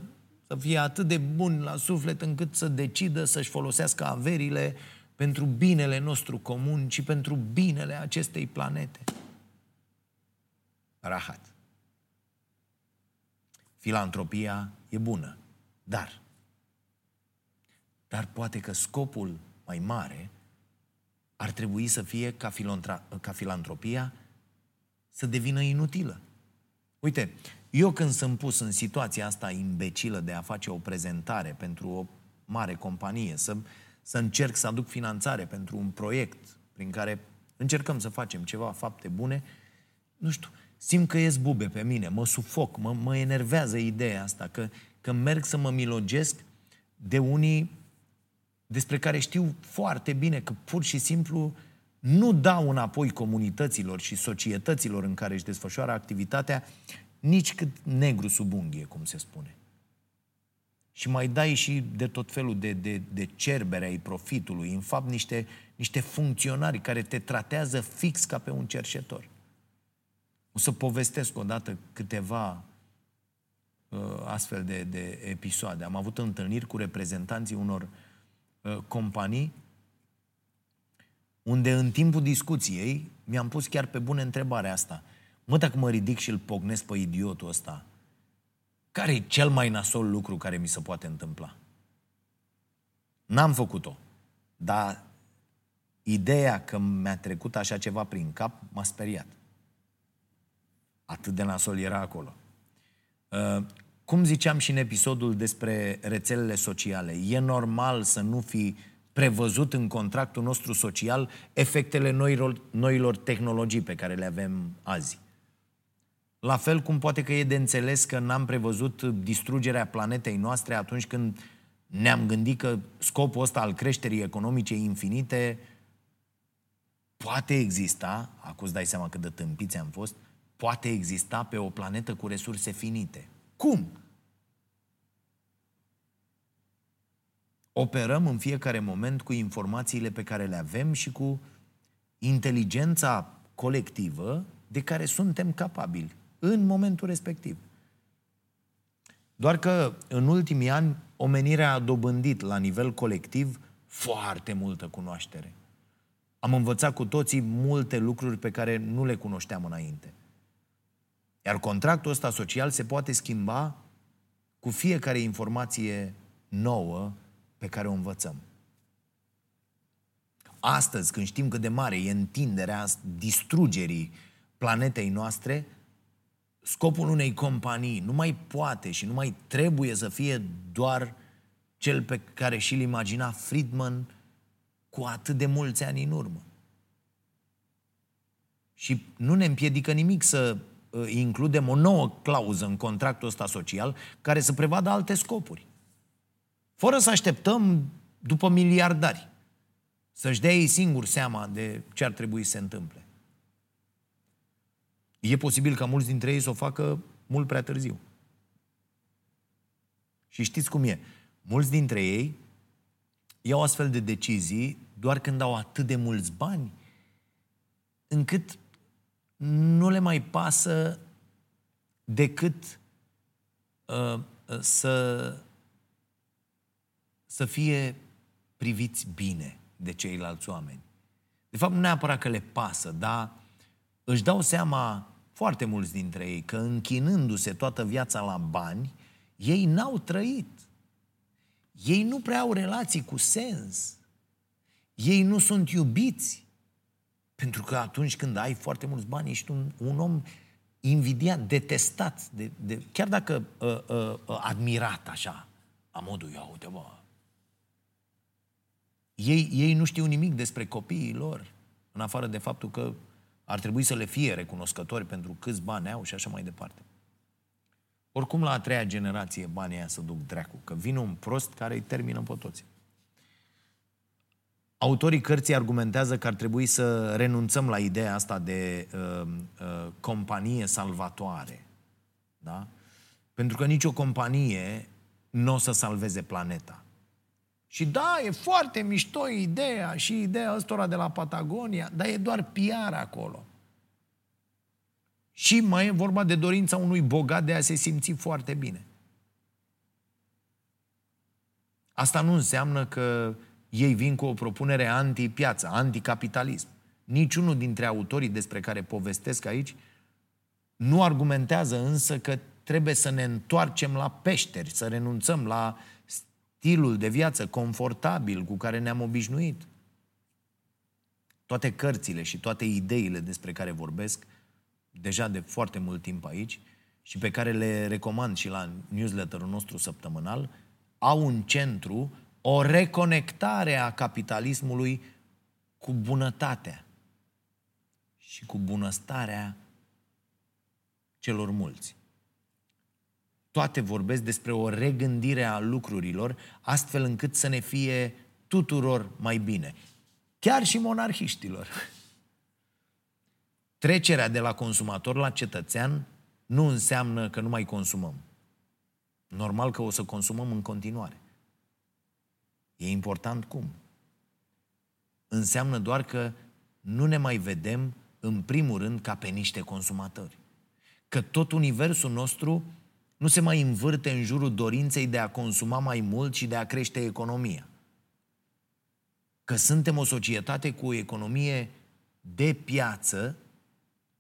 să fie atât de buni la suflet încât să decidă să-și folosească averile pentru binele nostru comun și pentru binele acestei planete. Rahat. Filantropia e bună, dar dar poate că scopul mai mare ar trebui să fie ca, ca filantropia să devină inutilă. Uite, eu când sunt pus în situația asta imbecilă de a face o prezentare pentru o mare companie, să, să încerc să aduc finanțare pentru un proiect prin care încercăm să facem ceva fapte bune, nu știu, simt că ies bube pe mine, mă sufoc, mă, mă enervează ideea asta, că, că merg să mă milogesc de unii despre care știu foarte bine că pur și simplu nu dau înapoi comunităților și societăților în care își desfășoară activitatea nici cât negru sub unghie, cum se spune. Și mai dai și de tot felul de, de, de cerbere ai profitului, în fapt niște, niște funcționari care te tratează fix ca pe un cerșetor. O să povestesc odată câteva uh, astfel de, de episoade. Am avut întâlniri cu reprezentanții unor uh, companii unde în timpul discuției mi-am pus chiar pe bune întrebarea asta. Mă, dacă mă ridic și îl pognesc pe idiotul ăsta, care e cel mai nasol lucru care mi se poate întâmpla? N-am făcut-o, dar ideea că mi-a trecut așa ceva prin cap m-a speriat. Atât de nasol era acolo. Uh, cum ziceam și în episodul despre rețelele sociale, e normal să nu fi prevăzut în contractul nostru social efectele noilor, noilor tehnologii pe care le avem azi. La fel cum poate că e de înțeles că n-am prevăzut distrugerea planetei noastre atunci când ne-am gândit că scopul ăsta al creșterii economice infinite poate exista, acum îți dai seama cât de tâmpiți am fost, poate exista pe o planetă cu resurse finite. Cum? Operăm în fiecare moment cu informațiile pe care le avem și cu inteligența colectivă de care suntem capabili în momentul respectiv. Doar că în ultimii ani omenirea a dobândit la nivel colectiv foarte multă cunoaștere. Am învățat cu toții multe lucruri pe care nu le cunoșteam înainte. Iar contractul ăsta social se poate schimba cu fiecare informație nouă pe care o învățăm. Astăzi, când știm cât de mare e întinderea distrugerii planetei noastre, scopul unei companii nu mai poate și nu mai trebuie să fie doar cel pe care și-l imagina Friedman cu atât de mulți ani în urmă. Și nu ne împiedică nimic să uh, includem o nouă clauză în contractul ăsta social care să prevadă alte scopuri. Fără să așteptăm după miliardari să-și dea ei singur seama de ce ar trebui să se întâmple. E posibil ca mulți dintre ei să o facă mult prea târziu. Și știți cum e. Mulți dintre ei iau astfel de decizii doar când au atât de mulți bani încât nu le mai pasă decât uh, să, să fie priviți bine de ceilalți oameni. De fapt, nu neapărat că le pasă, dar își dau seama foarte mulți dintre ei că închinându-se toată viața la bani, ei n-au trăit. Ei nu prea au relații cu sens. Ei nu sunt iubiți. Pentru că atunci când ai foarte mulți bani, ești un, un om invidiat, detestat, de, de, chiar dacă uh, uh, uh, admirat așa, a modul, ia uite bă, ei, ei nu știu nimic despre copiii lor, în afară de faptul că ar trebui să le fie recunoscători pentru câți bani au și așa mai departe. Oricum, la a treia generație banii aia să duc dracu, că vine un prost care îi termină pe toți. Autorii cărții argumentează că ar trebui să renunțăm la ideea asta de uh, uh, companie salvatoare. Da? Pentru că nicio companie nu o să salveze planeta. Și da, e foarte mișto ideea și ideea ăstora de la Patagonia, dar e doar PR acolo. Și mai e vorba de dorința unui bogat de a se simți foarte bine. Asta nu înseamnă că ei vin cu o propunere anti-piață, anti-capitalism. Niciunul dintre autorii despre care povestesc aici nu argumentează însă că trebuie să ne întoarcem la peșteri, să renunțăm la stilul de viață confortabil cu care ne-am obișnuit. Toate cărțile și toate ideile despre care vorbesc deja de foarte mult timp aici și pe care le recomand și la newsletterul nostru săptămânal, au în centru o reconectare a capitalismului cu bunătatea și cu bunăstarea celor mulți. Toate vorbesc despre o regândire a lucrurilor, astfel încât să ne fie tuturor mai bine. Chiar și monarhiștilor. Trecerea de la consumator la cetățean nu înseamnă că nu mai consumăm. Normal că o să consumăm în continuare. E important cum. Înseamnă doar că nu ne mai vedem în primul rând ca pe niște consumatori. Că tot universul nostru nu se mai învârte în jurul dorinței de a consuma mai mult și de a crește economia. Că suntem o societate cu o economie de piață,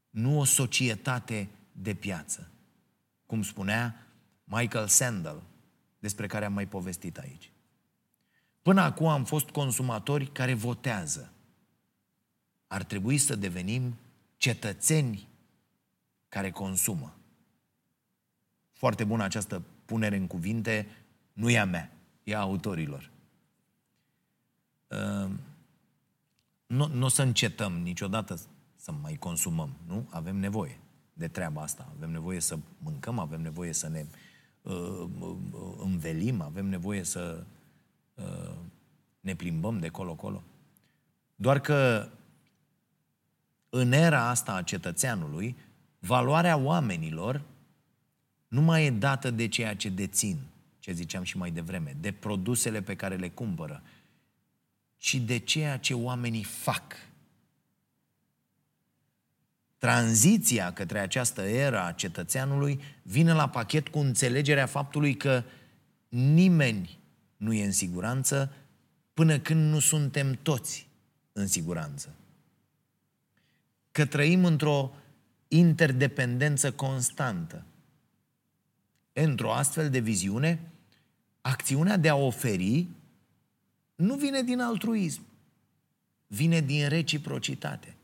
nu o societate de piață. Cum spunea Michael Sandel, despre care am mai povestit aici. Până acum am fost consumatori care votează. Ar trebui să devenim cetățeni care consumă. Foarte bună această punere în cuvinte, nu e a mea, e a autorilor. Ehm, nu, nu o să încetăm niciodată să mai consumăm, nu? Avem nevoie de treaba asta. Avem nevoie să mâncăm, avem nevoie să ne uh, uh, învelim, avem nevoie să uh, ne plimbăm de colo-colo. Doar că în era asta a cetățeanului, valoarea oamenilor nu mai e dată de ceea ce dețin, ce ziceam și mai devreme, de produsele pe care le cumpără, ci de ceea ce oamenii fac. Tranziția către această era a cetățeanului vine la pachet cu înțelegerea faptului că nimeni nu e în siguranță până când nu suntem toți în siguranță. Că trăim într-o interdependență constantă într-o astfel de viziune, acțiunea de a oferi nu vine din altruism, vine din reciprocitate.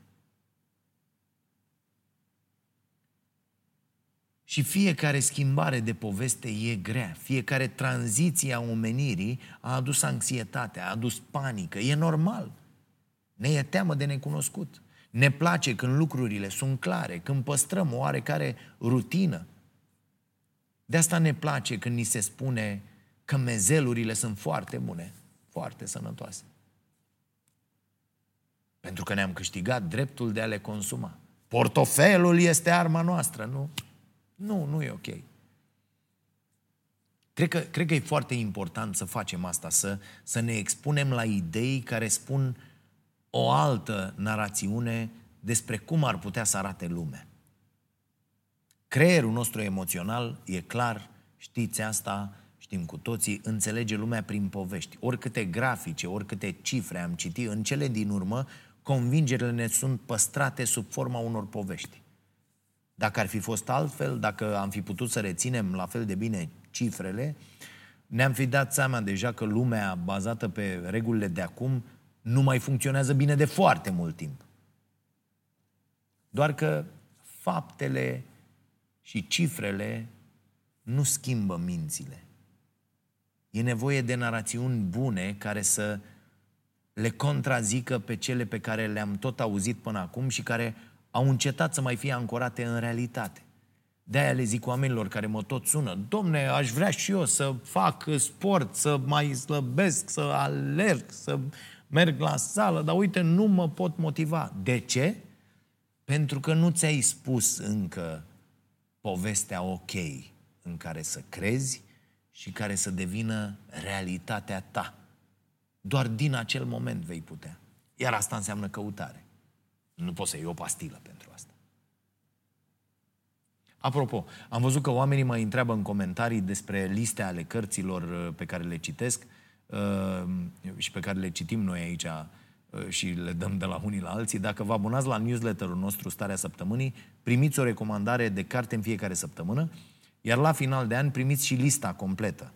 Și fiecare schimbare de poveste e grea, fiecare tranziție a omenirii a adus anxietate, a adus panică, e normal. Ne e teamă de necunoscut. Ne place când lucrurile sunt clare, când păstrăm o oarecare rutină, de asta ne place când ni se spune că mezelurile sunt foarte bune, foarte sănătoase. Pentru că ne-am câștigat dreptul de a le consuma. Portofelul este arma noastră, nu? Nu, nu e ok. Cred că, cred că e foarte important să facem asta, să, să ne expunem la idei care spun o altă narațiune despre cum ar putea să arate lumea. Creierul nostru emoțional e clar, știți asta, știm cu toții, înțelege lumea prin povești. Oricâte grafice, oricâte cifre am citit, în cele din urmă, convingerile ne sunt păstrate sub forma unor povești. Dacă ar fi fost altfel, dacă am fi putut să reținem la fel de bine cifrele, ne-am fi dat seama deja că lumea bazată pe regulile de acum nu mai funcționează bine de foarte mult timp. Doar că faptele și cifrele nu schimbă mințile. E nevoie de narațiuni bune care să le contrazică pe cele pe care le-am tot auzit până acum și care au încetat să mai fie ancorate în realitate. De-aia le zic oamenilor care mă tot sună, domne, aș vrea și eu să fac sport, să mai slăbesc, să alerg, să merg la sală, dar uite, nu mă pot motiva. De ce? Pentru că nu ți-ai spus încă povestea ok în care să crezi și care să devină realitatea ta. Doar din acel moment vei putea. Iar asta înseamnă căutare. Nu poți să iei o pastilă pentru asta. Apropo, am văzut că oamenii mă întreabă în comentarii despre liste ale cărților uh, pe care le citesc uh, și pe care le citim noi aici uh, și le dăm de la unii la alții. Dacă vă abonați la newsletterul nostru Starea Săptămânii, primiți o recomandare de carte în fiecare săptămână, iar la final de an primiți și lista completă.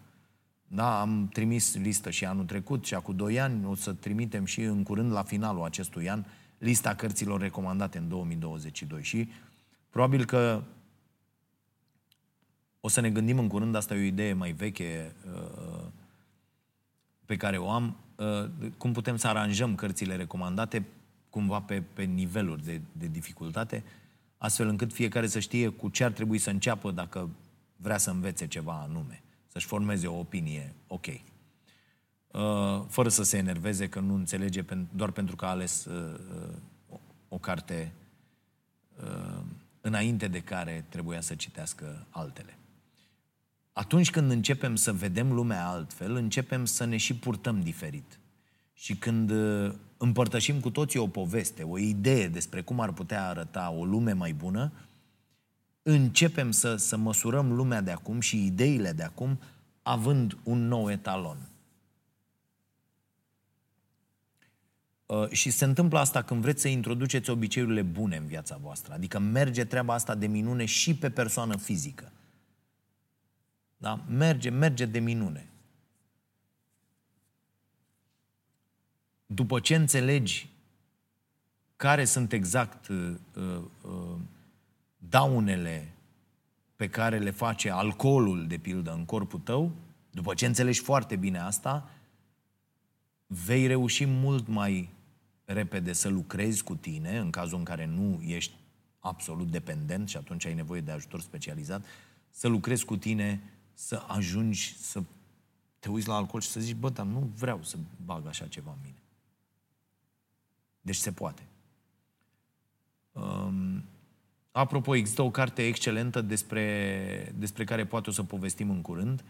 Da, am trimis listă și anul trecut și acum doi ani, o să trimitem și în curând la finalul acestui an lista cărților recomandate în 2022 și probabil că o să ne gândim în curând, asta e o idee mai veche uh, pe care o am, uh, cum putem să aranjăm cărțile recomandate cumva pe, pe niveluri de, de dificultate, astfel încât fiecare să știe cu ce ar trebui să înceapă dacă vrea să învețe ceva anume, să-și formeze o opinie ok. Uh, fără să se enerveze că nu înțelege doar pentru că a ales o carte înainte de care trebuia să citească altele atunci când începem să vedem lumea altfel, începem să ne și purtăm diferit. Și când uh, împărtășim cu toții o poveste, o idee despre cum ar putea arăta o lume mai bună, începem să, să măsurăm lumea de acum și ideile de acum având un nou etalon. Uh, și se întâmplă asta când vreți să introduceți obiceiurile bune în viața voastră. Adică merge treaba asta de minune și pe persoană fizică. Da? Merge, merge de minune. După ce înțelegi care sunt exact uh, uh, daunele pe care le face alcoolul, de pildă, în corpul tău, după ce înțelegi foarte bine asta, vei reuși mult mai repede să lucrezi cu tine, în cazul în care nu ești absolut dependent și atunci ai nevoie de ajutor specializat, să lucrezi cu tine să ajungi să te uiți la alcool și să zici, bă, dar nu vreau să bag așa ceva în mine. Deci se poate. Um, apropo, există o carte excelentă despre, despre care poate o să povestim în curând.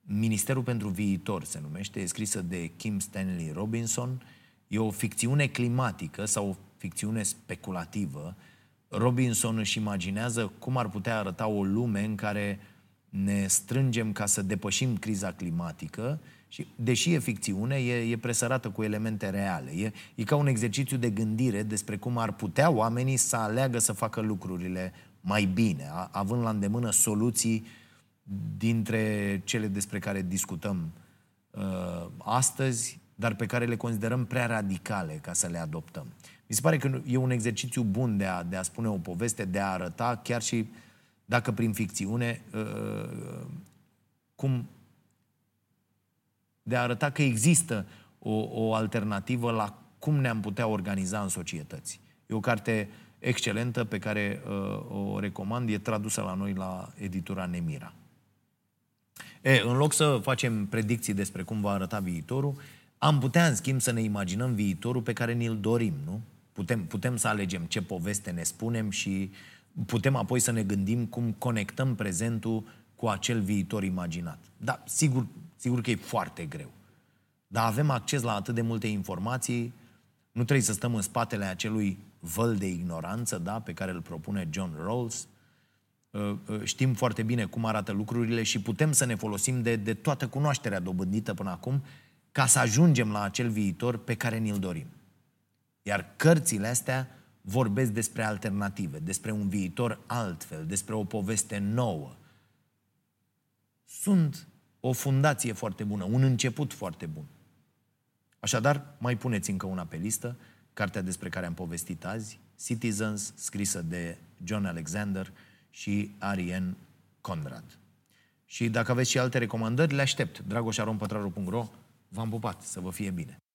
Ministerul pentru Viitor se numește, e scrisă de Kim Stanley Robinson. E o ficțiune climatică sau o ficțiune speculativă. Robinson își imaginează cum ar putea arăta o lume în care ne strângem ca să depășim criza climatică și, deși e ficțiune, e, e presărată cu elemente reale. E, e ca un exercițiu de gândire despre cum ar putea oamenii să aleagă să facă lucrurile mai bine, a, având la îndemână soluții dintre cele despre care discutăm uh, astăzi, dar pe care le considerăm prea radicale ca să le adoptăm. Mi se pare că e un exercițiu bun de a, de a spune o poveste, de a arăta chiar și uh, dacă prin ficțiune, uh, cum de a arăta că există o, o alternativă la cum ne-am putea organiza în societăți. E o carte excelentă pe care uh, o recomand, e tradusă la noi la editura Nemira. E, în loc să facem predicții despre cum va arăta viitorul, am putea, în schimb, să ne imaginăm viitorul pe care ni-l dorim, nu? Putem, putem să alegem ce poveste ne spunem și putem apoi să ne gândim cum conectăm prezentul cu acel viitor imaginat. Da, sigur, sigur că e foarte greu. Dar avem acces la atât de multe informații, nu trebuie să stăm în spatele acelui văl de ignoranță, da, pe care îl propune John Rawls. Uh, uh, știm foarte bine cum arată lucrurile și putem să ne folosim de, de toată cunoașterea dobândită până acum ca să ajungem la acel viitor pe care ni-l dorim. Iar cărțile astea vorbesc despre alternative, despre un viitor altfel, despre o poveste nouă. Sunt o fundație foarte bună, un început foarte bun. Așadar, mai puneți încă una pe listă, cartea despre care am povestit azi, Citizens, scrisă de John Alexander și Ariane Conrad. Și dacă aveți și alte recomandări, le aștept. dragoșarompătraru.ro V-am pupat, să vă fie bine!